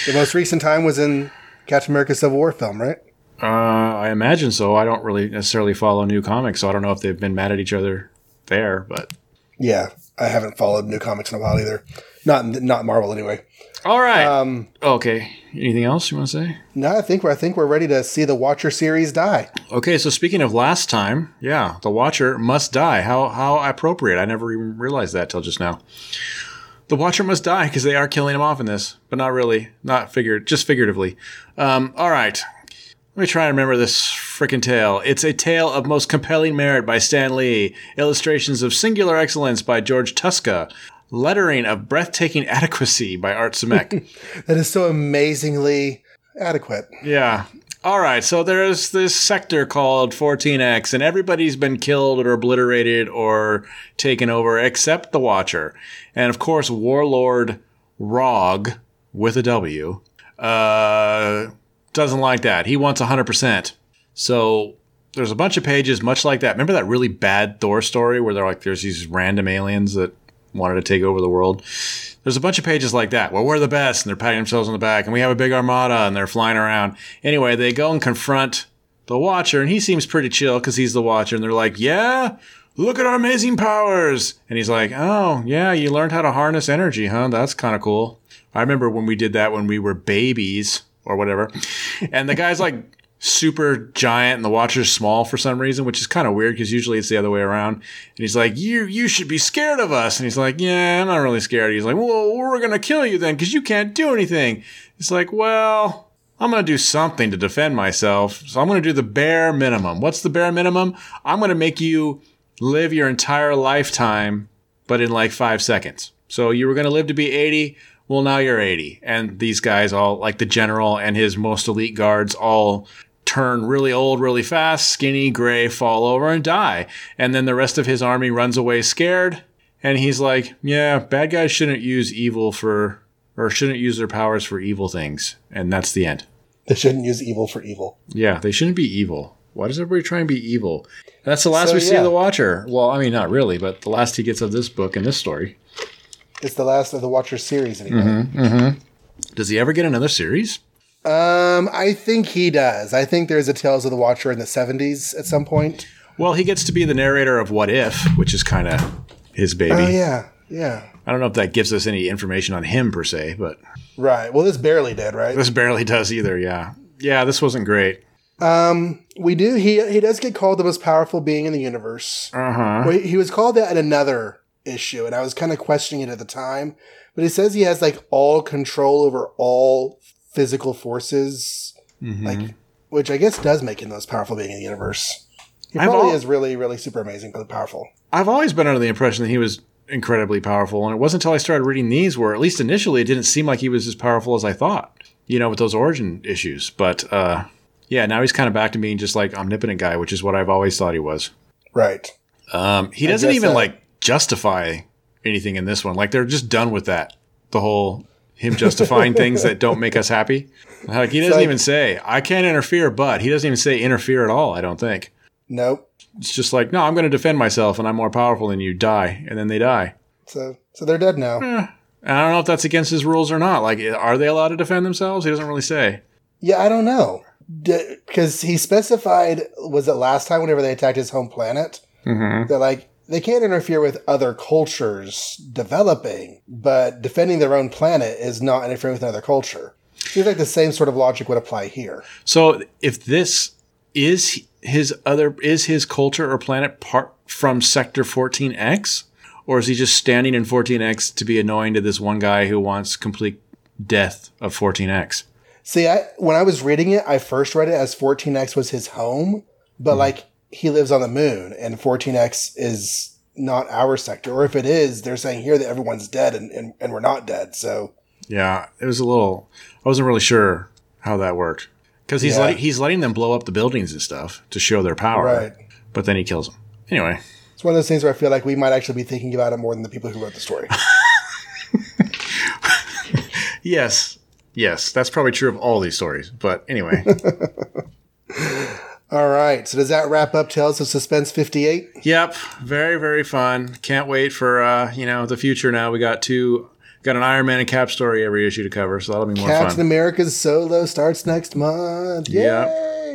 The most recent time was in Captain America Civil War film, right? Uh, I imagine so. I don't really necessarily follow new comics, so I don't know if they've been mad at each other there. But Yeah, I haven't followed new comics in a while either. Not not Marvel anyway. all right. Um, okay. Anything else you want to say? no, I think we're I think we're ready to see the Watcher series die. Okay, so speaking of last time, yeah, the Watcher must die. How how appropriate! I never even realized that till just now. The Watcher must die because they are killing him off in this, but not really, not figured, just figuratively. Um, all right, let me try and remember this frickin' tale. It's a tale of most compelling merit by Stan Lee, illustrations of singular excellence by George Tuska, lettering of breathtaking adequacy by Art Simek. That is so amazingly adequate. Yeah. All right. So there's this sector called 14X, and everybody's been killed or obliterated or taken over except the Watcher. And of course, Warlord Rog with a W uh, doesn't like that. He wants 100%. So there's a bunch of pages much like that. Remember that really bad Thor story where they're like, there's these random aliens that wanted to take over the world? There's a bunch of pages like that. Well, we're the best, and they're patting themselves on the back, and we have a big armada, and they're flying around. Anyway, they go and confront the Watcher, and he seems pretty chill because he's the Watcher, and they're like, "Yeah, look at our amazing powers," and he's like, "Oh, yeah, you learned how to harness energy, huh? That's kind of cool." I remember when we did that when we were babies or whatever, and the guy's like super giant and the watcher's small for some reason, which is kind of weird because usually it's the other way around. And he's like, "You you should be scared of us." And he's like, "Yeah, I'm not really scared." He's like, "Well, we're gonna kill you then because you can't do anything." It's like, "Well." I'm going to do something to defend myself. So I'm going to do the bare minimum. What's the bare minimum? I'm going to make you live your entire lifetime, but in like five seconds. So you were going to live to be 80. Well, now you're 80. And these guys all, like the general and his most elite guards, all turn really old really fast, skinny, gray, fall over and die. And then the rest of his army runs away scared. And he's like, yeah, bad guys shouldn't use evil for, or shouldn't use their powers for evil things. And that's the end. They shouldn't use evil for evil. Yeah, they shouldn't be evil. Why does everybody try and be evil? And that's the last So, we see yeah. of the Watcher. Well, I mean, not really, but the last he gets of this book and this story. It's the last of the Watcher series anyway. Mm-hmm. Does he ever get another series? Um, I think he does. I think there's a Tales of the Watcher in the 70s at some point. Well, he gets to be the narrator of What If, which is kind of his baby. Oh yeah, yeah. I don't know if that gives us any information on him per se, but Right. Well, this barely did, right? this barely does either. Yeah, yeah, this wasn't great. Um, we do. He he does get called the most powerful being in the universe. Uh huh. Well, he, he was called that in another issue, and I was kind of questioning it at the time. But he says he has like all control over all physical forces, Mm-hmm. like which I guess does make him the most powerful being in the universe. He I've probably al- is really, really super amazing, but powerful. I've always been under the impression that he was incredibly powerful, and it wasn't until I started reading these where, at least initially, it didn't seem like he was as powerful as I thought. You know, with those origin issues. But uh, yeah, now he's kind of back to being just like omnipotent guy, which is what I've always thought he was. Right. Um, he doesn't even like justify anything in this one. Like they're just done with that. The whole him justifying things that don't make us happy. Like he doesn't like- even say I can't interfere, but he doesn't even say interfere at all. I don't think. Nope. It's just like no, I'm going to defend myself, and I'm more powerful than you. Die, and then they die. So so they're dead now. And I don't know if that's against his rules or not. Like, are they allowed to defend themselves? He doesn't really say. Yeah, I don't know. Because he specified, was it last time whenever they attacked his home planet? Mm-hmm. That, like, they can't interfere with other cultures developing, but defending their own planet is not interfering with another culture. Seems like the same sort of logic would apply here. So if this is his other is his culture or planet part from Sector 14X, or is he just standing in 14X to be annoying to this one guy who wants complete death of 14X? See, I, when I was reading it, I first read it as 14X was his home, but hmm. like he lives on the moon and 14X is not our sector. Or if it is, they're saying here that everyone's dead and, and, and we're not dead. So Yeah, it was a little. I wasn't really sure how that worked because he's Yeah. letting he's letting them blow up the buildings and stuff to show their power. Right. But then he kills them anyway. It's one of those things where I feel like we might actually be thinking about it more than the people who wrote the story. Yes. Yes. That's probably true of all these stories. But anyway. All right. So does that wrap up Tales of Suspense 58? yep. Very, very fun. Can't wait for uh, you know, the future now. We got two got an Iron Man and Cap story every issue to cover, so that'll be more fun. Captain. America's solo starts next month. Yay!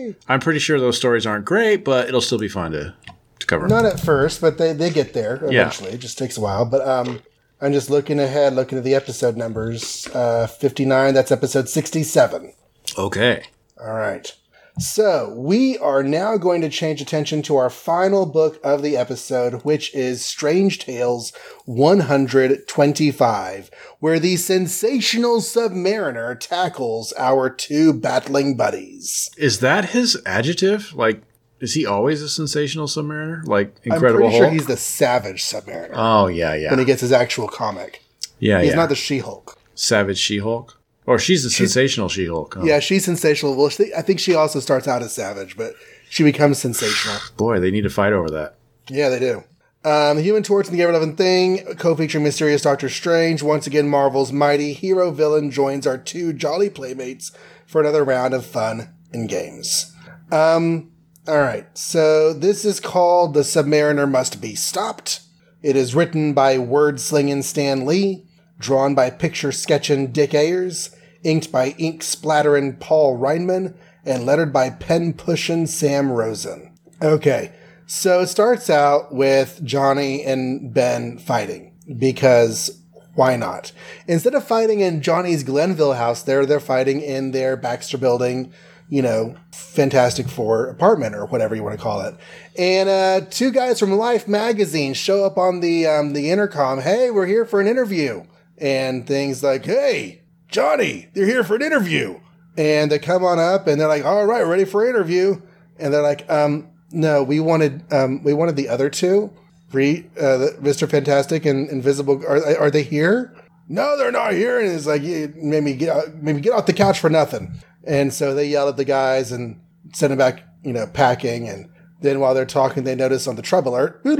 Yep. I'm pretty sure those stories aren't great, but it'll still be fun to, to cover. Not at first, but they, they get there Yeah. eventually. It just takes a while. But um, I'm just looking ahead, looking at the episode numbers. Uh, 59, that's episode 67. Okay. All right. So we are now going to change attention to our final book of the episode, which is Strange Tales 125, where the sensational submariner tackles our two battling buddies. Is that his adjective? Like, is he always a sensational submariner? Like I'm Incredible pretty sure he's the Savage Submariner oh yeah, yeah, when he gets his actual comic. yeah, He's yeah. not the She-Hulk. Savage She-Hulk, or she's the sensational She-Hulk. Oh, Yeah, she's sensational. Well, she, I think she also starts out as Savage, but she becomes sensational. Boy, they need to fight over that. Yeah, they do. Um, the Human Torch and the Ever Loving Thing, co-featuring Mysterious Doctor Strange. Once again, Marvel's mighty hero villain joins our two jolly playmates for another round of fun and games. Um, all right, so this is called "The Submariner Must Be Stopped." It is written by word slinging Stan Lee, drawn by picture sketching Dick Ayers, inked by ink splatterin' Paul Reinman, and lettered by pen pushin' Sam Rosen. Okay, so it starts out with Johnny and Ben fighting because why not? Instead of fighting in Johnny's Glenville house, there they're fighting in their Baxter building, you know, Fantastic Four apartment or whatever you want to call it. And uh, two guys from Life magazine show up on the um, the intercom. Hey, we're here for an interview, and things like, Hey, Johnny, they're here for an interview. And they come on up and they're like, All right, ready for interview. And they're like, um, no, we wanted um, we wanted the other two, Re, uh, Mr. Fantastic and Invisible. Are are they here? No, they're not here. And it's like, you made me get out, maybe get off the couch for nothing. And so they yell at the guys and send them back, you know, packing. And then while they're talking, they notice on the trouble alert that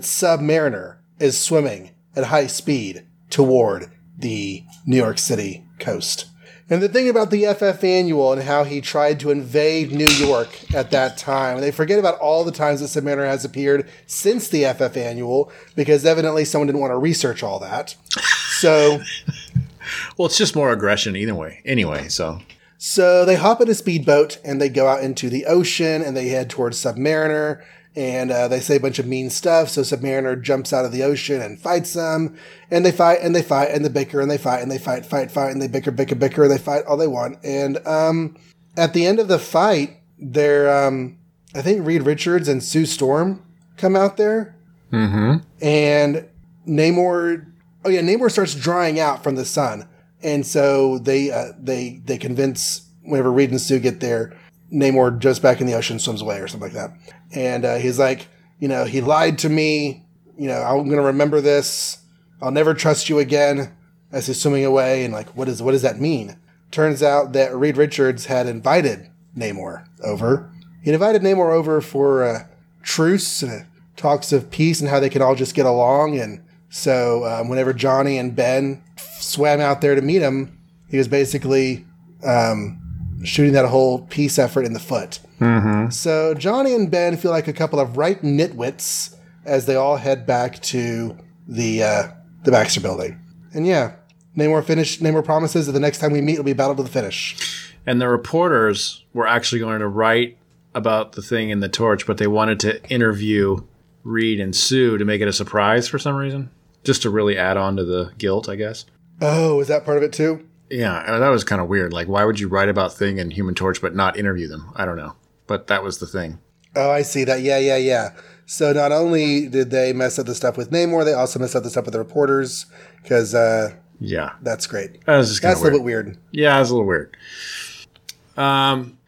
Submariner is swimming at high speed toward the New York City coast. And the thing about the FF annual and how he tried to invade New York at that time, they forget about all the times that Submariner has appeared since the FF annual because evidently someone didn't want to research all that. So, Well, it's just more aggression either way. Anyway, so so they hop in a speedboat and they go out into the ocean and they head towards Submariner and uh, they say a bunch of mean stuff. So Submariner jumps out of the ocean and fights them, and they fight and they fight and they bicker and they fight and they fight, fight, fight and they bicker, bicker, bicker. They fight all they want, and um, at the end of the fight, they're um, I think Reed Richards and Sue Storm come out there, and Namor. Oh yeah, Namor starts drying out from the sun, and so they uh, they they convince whenever Reed and Sue get there, Namor jumps back in the ocean, swims away, or something like that. And uh, he's like, you know, he lied to me. You know, I'm gonna remember this. I'll never trust you again. As he's swimming away, and like, what is what does that mean? Turns out that Reed Richards had invited Namor over. He invited Namor over for a truce and uh, talks of peace and how they can all just get along. And so, um, whenever Johnny and Ben swam out there to meet him, he was basically um, shooting that whole peace effort in the foot. So Johnny and Ben feel like a couple of right nitwits as they all head back to the uh, the Baxter Building. And yeah, Namor finish. Namor promises that the next time we meet, it'll be battle to the finish. and the reporters were actually going to write about the thing in the torch, but they wanted to interview Reed and Sue to make it a surprise for some reason, just to really add on to the guilt, I guess. Oh, is that part of it too? Yeah, that was kind of weird. Like, why would you write about Thing and Human Torch but not interview them? I don't know, but that was the thing. Oh, I see that. Yeah, yeah, yeah. So not only did they mess up the stuff with Namor, they also messed up the stuff with the reporters because uh, Yeah, that's great. that That's of a little bit weird. Yeah, was a little weird. Um,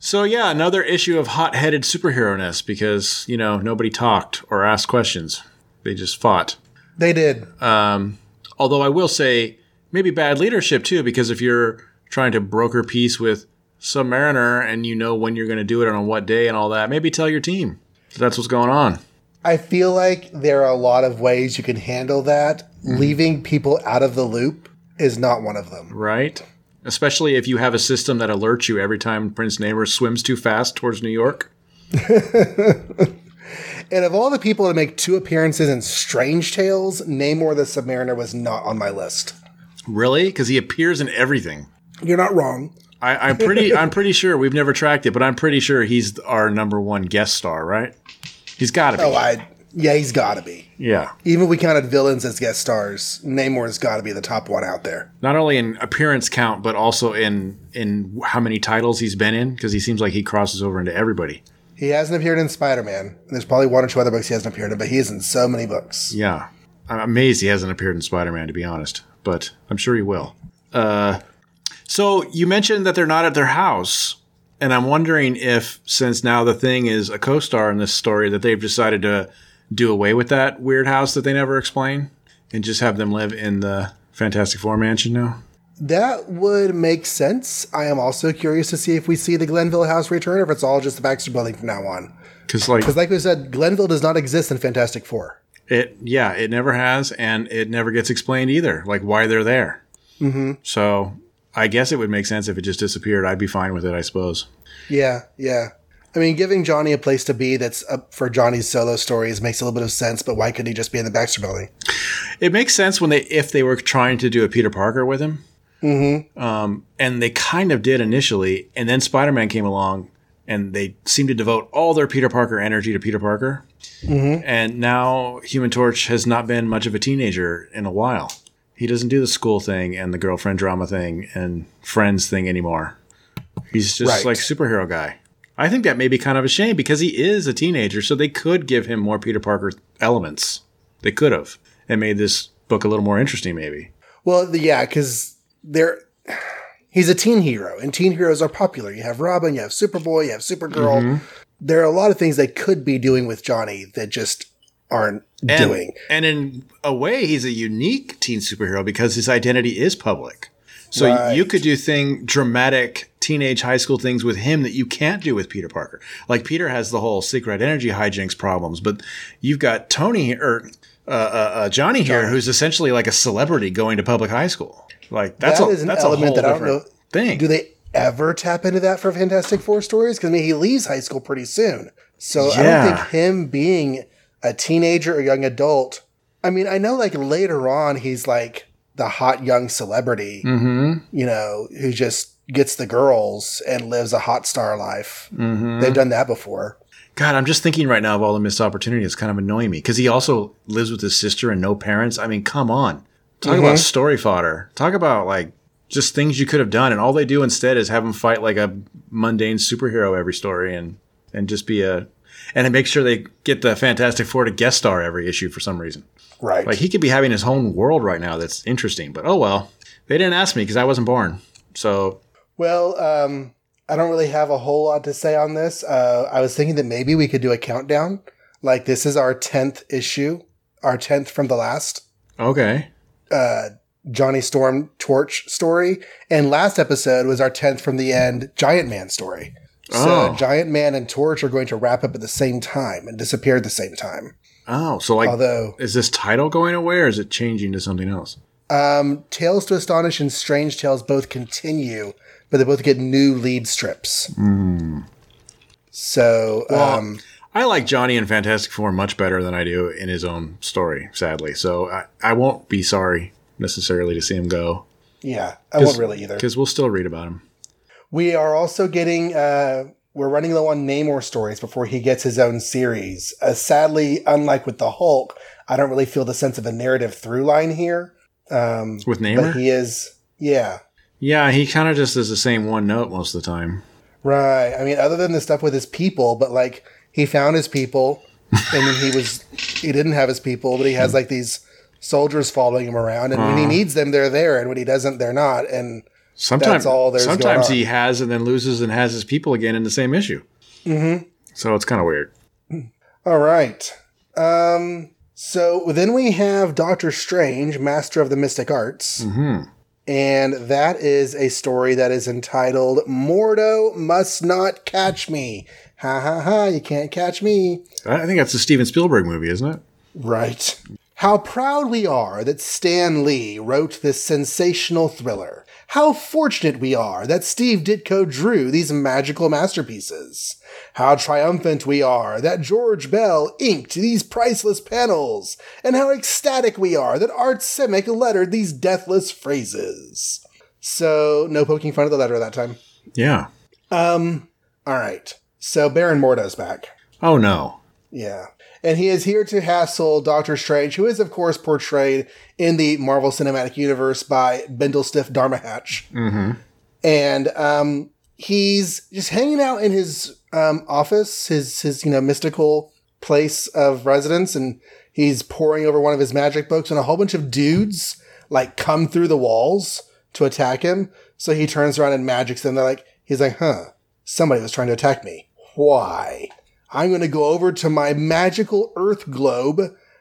so yeah, another issue of hot-headed superhero-ness because you know nobody talked or asked questions; they just fought. They did. Although I will say, maybe bad leadership too, because if you're trying to broker peace with Submariner and you know when you're going to do it and on what day and all that, maybe tell your team that that's what's going on. I feel like there are a lot of ways you can handle that. Mm-hmm. Leaving people out of the loop is not one of them. Right? Especially if you have a system that alerts you every time Prince Namor swims too fast towards New York. And of all the people to make two appearances in Strange Tales, Namor the Submariner was not on my list. Really? Because he appears in everything. You're not wrong. I, I'm pretty. I'm pretty sure we've never tracked it, but I'm pretty sure he's our number one guest star, right? He's got to be. Oh, I yeah, he's got to be. yeah. Even if we counted villains as guest stars, Namor's got to be the top one out there. Not only in appearance count, but also in in how many titles he's been in, because he seems like he crosses over into everybody. He hasn't appeared in Spider Man. There's probably one or two other books he hasn't appeared in, but he is in so many books. Yeah, I'm amazed he hasn't appeared in Spider Man, to be honest. But I'm sure he will. Uh, so you mentioned that they're not at their house, and I'm wondering if, since now the thing is a co-star in this story, that they've decided to do away with that weird house that they never explain, and just have them live in the Fantastic Four mansion now. That would make sense. I am also curious to see if we see the Glenville house return or if it's all just the Baxter building from now on. Because like Because, like we said, Glenville does not exist in Fantastic Four. It yeah, it never has, and it never gets explained either, like why they're there. Mm-hmm. So I guess it would make sense if it just disappeared. I'd be fine with it, I suppose. Yeah, yeah. I mean, giving Johnny a place to be that's up for Johnny's solo stories makes a little bit of sense, but why couldn't he just be in the Baxter building? It makes sense when they if they were trying to do a Peter Parker with him, mm-hmm. um, and they kind of did initially, and then Spider Man came along, and they seemed to devote all their Peter Parker energy to Peter Parker, and now Human Torch has not been much of a teenager in a while. He doesn't do the school thing and the girlfriend drama thing and friends thing anymore. He's just Right. like superhero guy. I think that may be kind of a shame because he is a teenager, so they could give him more Peter Parker elements. They could have and made this book a little more interesting, maybe. Well, yeah, because they're he's a teen hero, and teen heroes are popular. You have Robin, you have Superboy, you have Supergirl. Mm-hmm. There are a lot of things they could be doing with Johnny that just aren't And, doing. and in a way, he's a unique teen superhero because his identity is public. So Right. you could do thing dramatic teenage high school things with him that you can't do with Peter Parker. Like Peter has the whole secret energy hijinks problems, but you've got Tony or uh, uh, uh, Johnny here, who's essentially like a celebrity going to public high school. Like that's That a is an that's element a whole that I don't know- thing. Do they ever tap into that for Fantastic Four stories? Because I mean, he leaves high school pretty soon, so I don't think him being a teenager or young adult. I mean, I know like later on he's like the hot young celebrity, mm-hmm. you know, who just gets the girls and lives a hot star life. Mm-hmm. They've done that before. God, I'm just thinking right now of all the missed opportunities. It's kind of annoying me because he also lives with his sister and no parents. I mean, come on. Talk Mm-hmm. about story fodder. Talk about like just things you could have done, and all they do instead is have them fight like a mundane superhero every story, and and just be a and make sure they get the Fantastic Four to guest star every issue for some reason. Right. Like he could be having his own world right now. That's interesting, but oh well. They didn't ask me because I wasn't born. So well, um, I don't really have a whole lot to say on this. Uh, I was thinking that maybe we could do a countdown. Like this is our 10th issue, our 10th from the last. okay, uh, Johnny Storm Torch story, and last episode was our tenth from the end Giant Man story. So Oh. Giant Man and Torch are going to wrap up at the same time and disappear at the same time. oh, so like, Although is this title going away or is it changing to something else? um, Tales to Astonish and Strange Tales both continue, but they both get new lead strips. So um, I like Johnny in Fantastic Four much better than I do in his own story, sadly. So I, I won't be sorry necessarily to see him go yeah, I won't really either. because we'll still read about him. We are also getting, uh, we're running low on Namor stories before he gets his own series. Uh, sadly, unlike with the Hulk, I don't really feel the sense of a narrative through line here. Um, With but Namor? he is, yeah, yeah, he kind of just does the same one note most of the time. right. I mean, other than the stuff with his people, but like he found his people and then he was, he didn't have his people, but he has like these soldiers following him around. And when he Uh-huh. needs them, they're there. And when he doesn't, they're not. And Sometimes, That's all there's going sometimes he has and then loses and has his people again in the same issue. Mm-hmm. So it's kind of weird. All right. Um, so then we have Doctor Strange, Master of the Mystic Arts. And that is a story that is entitled Mordo Must Not Catch Me. Ha ha ha, you can't catch me. I think that's a Steven Spielberg movie, isn't it? Right. How proud we are that Stan Lee wrote this sensational thriller. How fortunate we are that Steve Ditko drew these magical masterpieces. How triumphant we are that George Bell inked these priceless panels. And how ecstatic we are that Art Simek lettered these deathless phrases. So, no poking fun of the letter that time. Yeah. Um, alright. So, Baron Mordo's back. Oh no. Yeah. And he is here to hassle Doctor Strange, who is, of course, portrayed in the Marvel Cinematic Universe by Bindlestiff Dharma Hatch. Mm-hmm. And um, he's just hanging out in his um, office, his, his, you know, mystical place of residence, and he's poring over one of his magic books, and a whole bunch of dudes, like, come through the walls to attack him. So he turns around and magics them. They're like, he's like, huh, somebody was trying to attack me. Why? I'm going to go over to my magical earth globe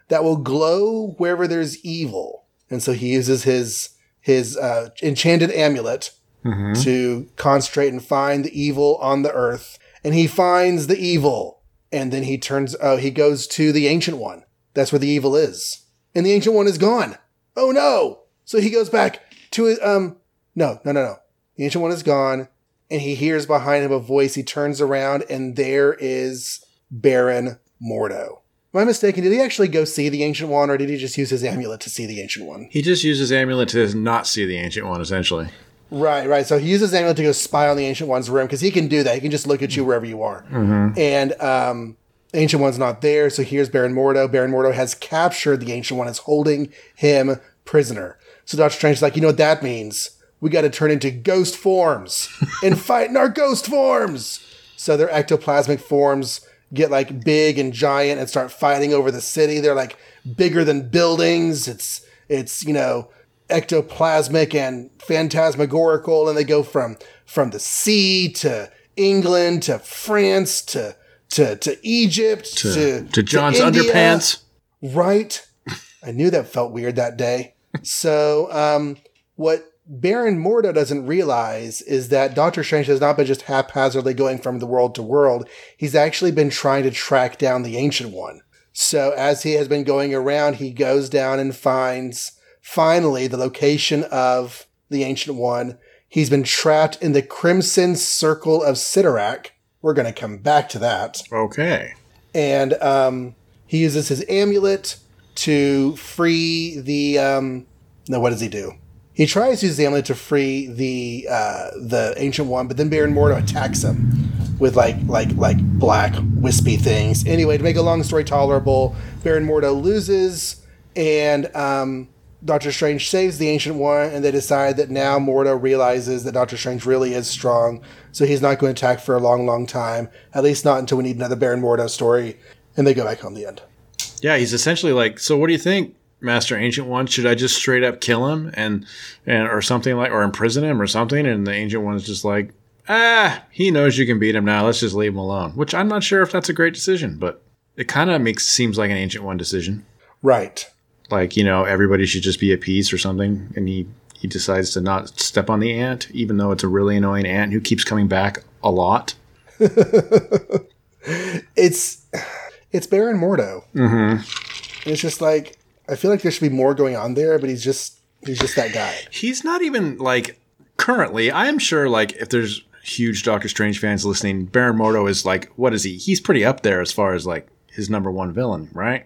that will glow wherever there's evil. And so he uses his his uh, enchanted amulet Mm-hmm. to concentrate and find the evil on the earth. And he finds the evil. And then he turns, oh, he goes to the ancient one. That's where the evil is. And the ancient one is gone. Oh no. So he goes back to. Um, no, no, no, no. The ancient one is gone. And he hears behind him a voice. He turns around and there is Baron Mordo. Am I mistaken? Did he actually go see the ancient one or did he just use his amulet to see the ancient one? He just uses amulet to not see the ancient one, essentially. Right, right. So he uses his amulet to go spy on the ancient one's room because he can do that. He can just look at you wherever you are. And um, ancient one's not there. So here's Baron Mordo. Baron Mordo has captured the ancient one. Is holding him prisoner. So Doctor Strange is like, you know what that means? We got to turn into ghost forms and fight in our ghost forms. So their ectoplasmic forms get like big and giant and start fighting over the city. They're like bigger than buildings. It's it's you know ectoplasmic and phantasmagorical, and they go from from the sea to England to France to to to Egypt To, to to John's India. underpants. Right. I knew that felt weird that day. So, um, what Baron Mordo doesn't realize is that Doctor Strange has not been just haphazardly going from the world to world. He's actually been trying to track down the Ancient One. So, as he has been going around, he goes down and finds finally the location of the Ancient One. He's been trapped in the Crimson Circle of Cyttorak. We're going to come back to that Okay. and um, he uses his amulet to free the. Um, no, what does he do? He tries to use the amulet to free the uh, the ancient one, but then Baron Mordo attacks him with like like like black wispy things. Anyway, to make a long story tolerable, Baron Mordo loses, and um, Doctor Strange saves the ancient one, and they decide that now Mordo realizes that Doctor Strange really is strong, so he's not going to attack for a long, long time. At least not until we need another Baron Mordo story, and they go back home. The end. Yeah, he's essentially like, so what do you think, Master Ancient One? Should I just straight up kill him and and or something like or imprison him or something? And the Ancient One's just like, ah, he knows you can beat him now. Let's just leave him alone. Which I'm not sure if that's a great decision, but it kind of makes seems like an Ancient One decision. Right. Like you know, everybody should just be at peace or something, and he he decides to not step on the ant, even though it's a really annoying ant who keeps coming back a lot. It's it's Baron Mordo. Mm-hmm. It's just like I feel like there should be more going on there, but he's just he's just that guy. He's not even like currently. I am sure like if there's huge Doctor Strange fans listening, Baron Mordo is like what is he? He's pretty up there as far as like his number one villain, right?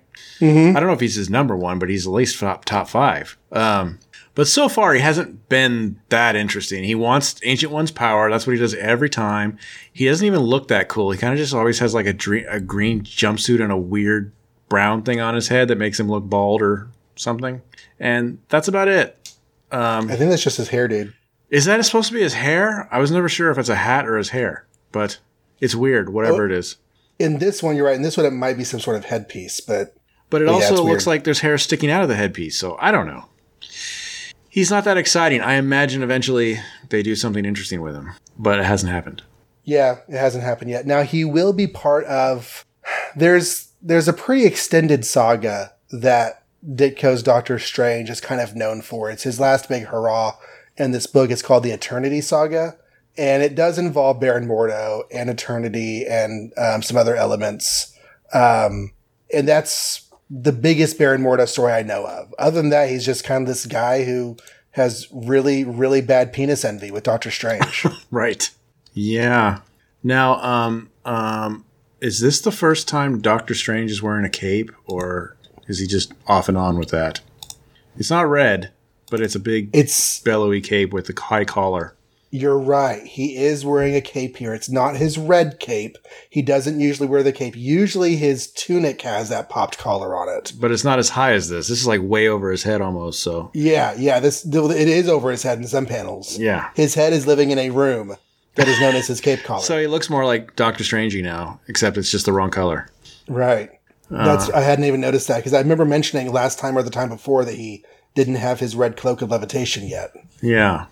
I don't know if he's his number one, but he's at least top top five. Um, but so far, he hasn't been that interesting. He wants Ancient One's power. That's what he does every time. He doesn't even look that cool. He kind of just always has like a, dre- a green jumpsuit and a weird brown thing on his head that makes him look bald or something. And that's about it. Um, I think that's just his hair, dude. Is that supposed to be his hair? I was never sure if it's a hat or his hair, but it's weird, whatever it is. In this one, you're right. In this one, it might be some sort of headpiece, but But it yeah, also looks like there's hair sticking out of the headpiece, so I don't know. He's not that exciting. I imagine eventually they do something interesting with him, but it hasn't happened. yeah, it hasn't happened yet. Now he will be part of. There's there's a pretty extended saga that Ditko's Doctor Strange is kind of known for. It's his last big hurrah in this book. It's called the Eternity Saga, and it does involve Baron Mordo and Eternity and um, some other elements. Um, and that's the biggest Baron Mordo story I know of. Other than that, he's just kind of this guy who has really, really bad penis envy with Doctor Strange. Right. Yeah. Now, um, um, is this the first time Doctor Strange is wearing a cape, or is he just off and on with that? It's not red, but it's a big it's bellowy cape with a high collar. You're right. He is wearing a cape here. It's not his red cape. He doesn't usually wear the cape. Usually his tunic has that popped collar on it. But it's not as high as this. This is like way over his head almost. So Yeah, yeah, this it is over his head in some panels. yeah. His head is living in a room that is known as his cape collar. So he looks more like Doctor Strangey now, except it's just the wrong color. right. That's I hadn't even noticed that because I remember mentioning last time or the time before that he didn't have his red cloak of levitation yet. Yeah.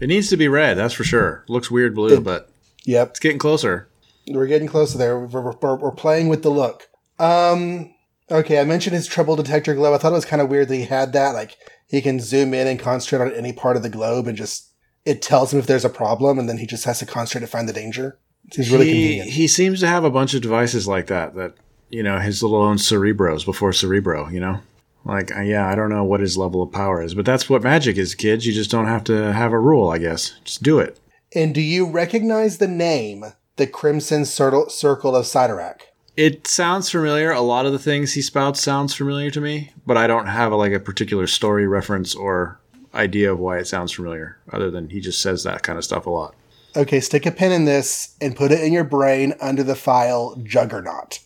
It needs to be red, that's for sure. Looks weird blue, but Yep. it's getting closer. We're getting closer there. We're, we're, we're playing with the look. Um, okay, I mentioned his trouble detector globe. I thought it was kind of weird that he had that. Like, he can zoom in and concentrate on any part of the globe and just, it tells him if there's a problem, and then he just has to concentrate to find the danger. Seems really he, convenient. he seems to have a bunch of devices like that, that, you know, his little own Cerebros before Cerebro, you know? Like, uh, yeah, I don't know what his level of power is, but that's what magic is, kids. You just don't have to have a rule, I guess. Just do it. And do you recognize the name, the Crimson Circle, Circle of Cyttorak? It sounds familiar. A lot of the things he spouts sounds familiar to me, but I don't have a, like a particular story reference or idea of why it sounds familiar, other than he just says that kind of stuff a lot. Okay, stick a pin in this and put it in your brain under the file Juggernaut.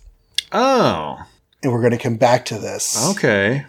Oh, And we're going to come back to this. okay.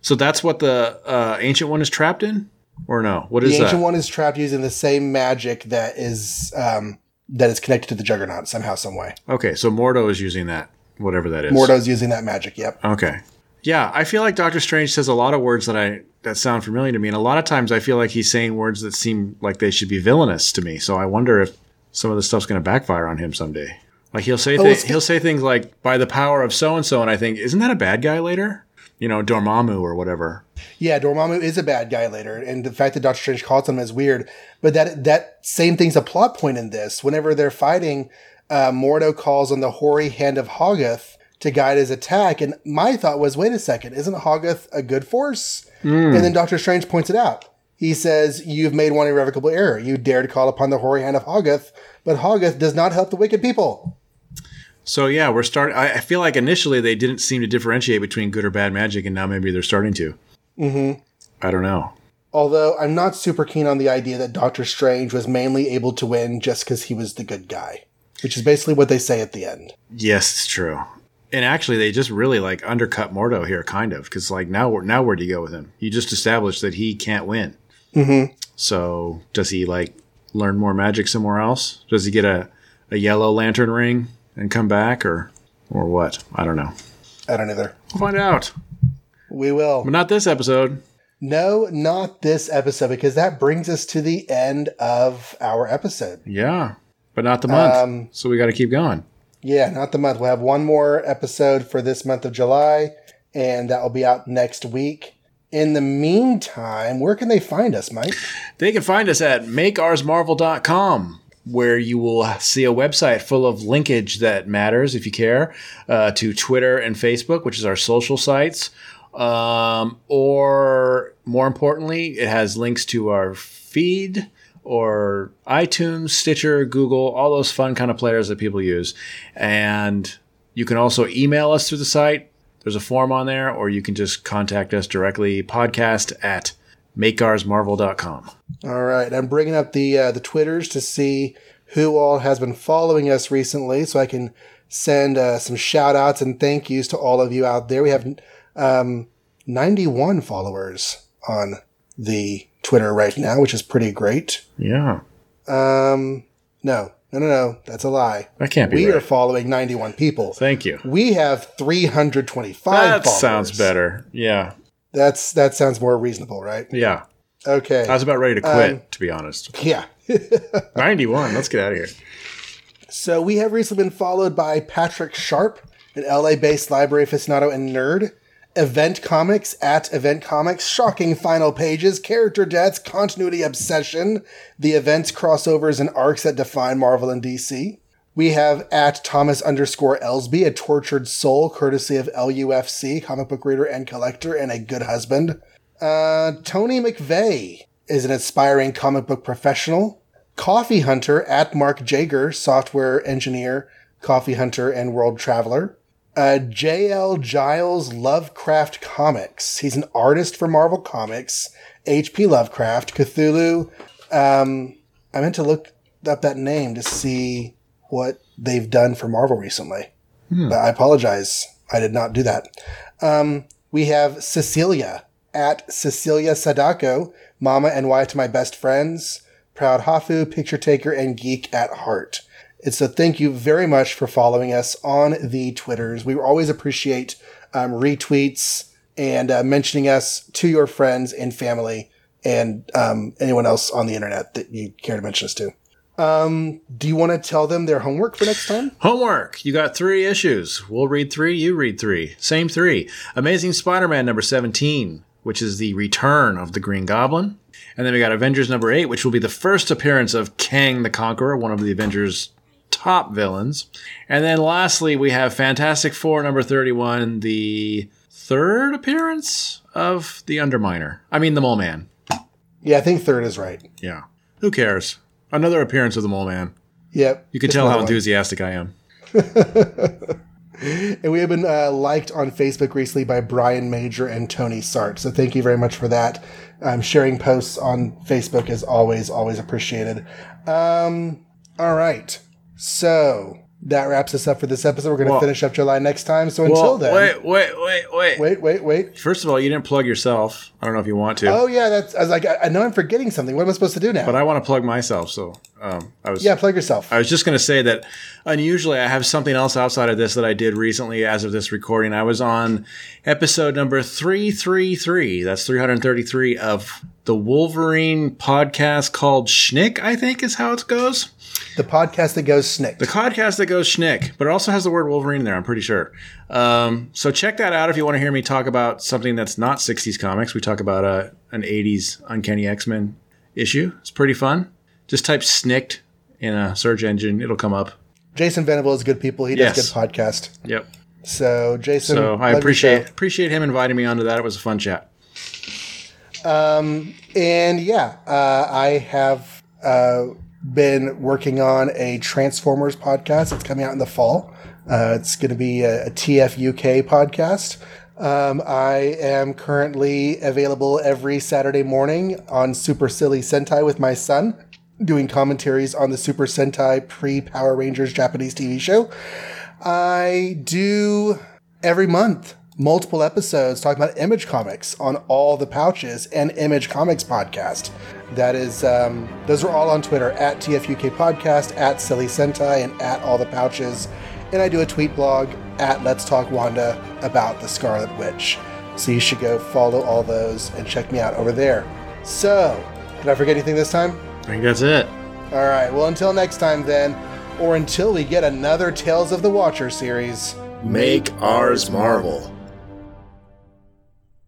So that's what the uh, ancient one is trapped in, or no? What The is ancient one is trapped using the same magic that is um, that is connected to the Juggernaut somehow, some way. Okay, so Mordo is using that, whatever that is. Mordo's using that magic. Yep. Okay. Yeah, I feel like Doctor Strange says a lot of words that I that sound familiar to me, and a lot of times I feel like he's saying words that seem like they should be villainous to me. So I wonder if some of this stuff's going to backfire on him someday. Like he'll say Oh, thi- he'll say things like by the power of so and so, and I think isn't that a bad guy later? You know, Dormammu or whatever. Yeah, Dormammu is a bad guy later, and the fact that Doctor Strange calls him is weird. But that that same thing's a plot point in this. Whenever they're fighting, uh, Mordo calls on the hoary hand of Hoggoth to guide his attack, and my thought was, wait a second, isn't Hoggoth a good force? And then Doctor Strange points it out. He says, "You've made one irrevocable error. You dared call upon the hoary hand of Hoggoth, but Hoggoth does not help the wicked people." So yeah, we're starting. I I feel like initially they didn't seem to differentiate between good or bad magic, and now maybe they're starting to. Mm-hmm. I don't know. Although I'm not super keen on the idea that Doctor Strange was mainly able to win just because he was the good guy, which is basically what they say at the end. Yes, it's true. And actually, they just really like undercut Mordo here, kind of, because like now, where- now where do you go with him? You just established that he can't win. Mm-hmm. So does he like learn more magic somewhere else? Does he get a, a yellow lantern ring and come back, or or what? I don't know. I don't either. We'll find out, We will. but not this episode. No, not this episode, because that brings us to the end of our episode. Yeah, but not the month. Um, so we got to keep going. Yeah, not the month. We'll have one more episode for this month of July, and that will be out next week. In the meantime, where can they find us, Mike? They can find us at makeoursmarvel.com, where you will see a website full of linkage that matters, if you care, uh, to Twitter and Facebook, which is our social sites. Um, or more importantly, it has links to our feed or iTunes, Stitcher, Google, all those fun kind of players that people use. And you can also email us through the site. There's a form on there, or you can just contact us directly, podcast at makeoursmarvel.com. All right, I'm bringing up the uh, the twitters to see who all has been following us recently, so I can send uh, some shout outs and thank yous to all of you out there. We have um, 91 followers on the Twitter right now, which is pretty great. Yeah. Um, no, no, no, no, that's a lie. That can't be We right. are following 91 people. Thank you. We have 325 That followers. sounds better. Yeah. That's that sounds more reasonable, right? Yeah. Okay. I was about ready to quit, Um, to be honest. yeah. 91. Let's get out of here. So we have recently been followed by Patrick Sharp, an LA-based library aficionado and nerd, Event Comics at Event Comics, shocking final pages, character deaths, continuity obsession, the events, crossovers, and arcs that define Marvel and DC. We have at Thomas underscore Elsby, a tortured soul, courtesy of LUFC, comic book reader and collector, and a good husband. Uh, Tony McVeigh is an aspiring comic book professional. Coffee Hunter at Mark Jager, software engineer, coffee hunter, and world traveler. Uh, J.L. Giles Lovecraft Comics. He's an artist for Marvel Comics, H.P. Lovecraft, Cthulhu. Um, I meant to look up that name to see what they've done for Marvel recently. But I apologize. I did not do that. Um, we have Cecilia at Cecilia Sadako, Mama and Wife to My Best Friends, Proud Hafu, Picture Taker, and Geek at Heart. So thank you very much for following us on the Twitters. We always appreciate um, retweets and uh, mentioning us to your friends and family and um, anyone else on the internet that you care to mention us to. Um, do you want to tell them their homework for next time? Homework. You got three issues. We'll read three. You read three. Same three. Amazing Spider-Man number 17, which is the return of the Green Goblin. And then we got Avengers number 8, which will be the first appearance of Kang the Conqueror, one of the Avengers' top villains. And then lastly, we have Fantastic Four number 31, the third appearance of the Underminer. I mean, the Mole Man. Yeah, I think third is right. Yeah. Who cares? Another appearance of the Mole Man. Yep. You can tell how another one. enthusiastic I am. And we have been uh, liked on Facebook recently by Brian Major and Tony Sart. So thank you very much for that. Um, sharing posts on Facebook is always, always appreciated. Um, all right. So that wraps us up for this episode. We're going to Well- finish up July next time. So until Well, then, wait, wait, wait, wait. wait, wait, wait. First of all, you didn't plug yourself. I don't know if you want to, Oh yeah, that's. I was like, I, I know I'm forgetting something. What am I supposed to do now? but I want to plug myself. So um, I was. yeah, plug yourself. I was just going to say that unusually I have something else outside of this that I did recently as of this recording. I was on episode number 333. That's 333 of the Wolverine podcast called Schnick, I think is how it goes. The podcast that goes snicked. The podcast that goes Schnick, but it also has the word Wolverine in there, I'm pretty sure. Um, so check that out if you want to hear me talk about something that's not 60s comics. We talk about uh, an 80s Uncanny X Men issue. It's pretty fun. Just type Snicked in a search engine, it'll come up. Jason Venable is good people. He does Yes. good podcast. Yep. So Jason, So I appreciate appreciate him inviting me onto that. It was a fun chat. Um, And yeah, uh, I have uh, been working on a Transformers podcast. It's coming out in the fall. Uh, it's going to be a, a TF UK podcast. Um, I am currently available every Saturday morning on Super Silly Sentai with my son, doing commentaries on the Super Sentai pre Power Rangers Japanese TV show. I do every month multiple episodes talking about Image Comics on all the pouches and Image Comics podcast. That is, um, those are all on Twitter at TFUK Podcast, at Silly Sentai, and at all the pouches. And I do a tweet blog at Let's Talk Wanda about the Scarlet Witch. So you should go follow all those and check me out over there. So, did I forget anything this time? I think that's it. All right. Well, until next time, then, or until we get another Tales of the Watcher series. Make ours Marvel.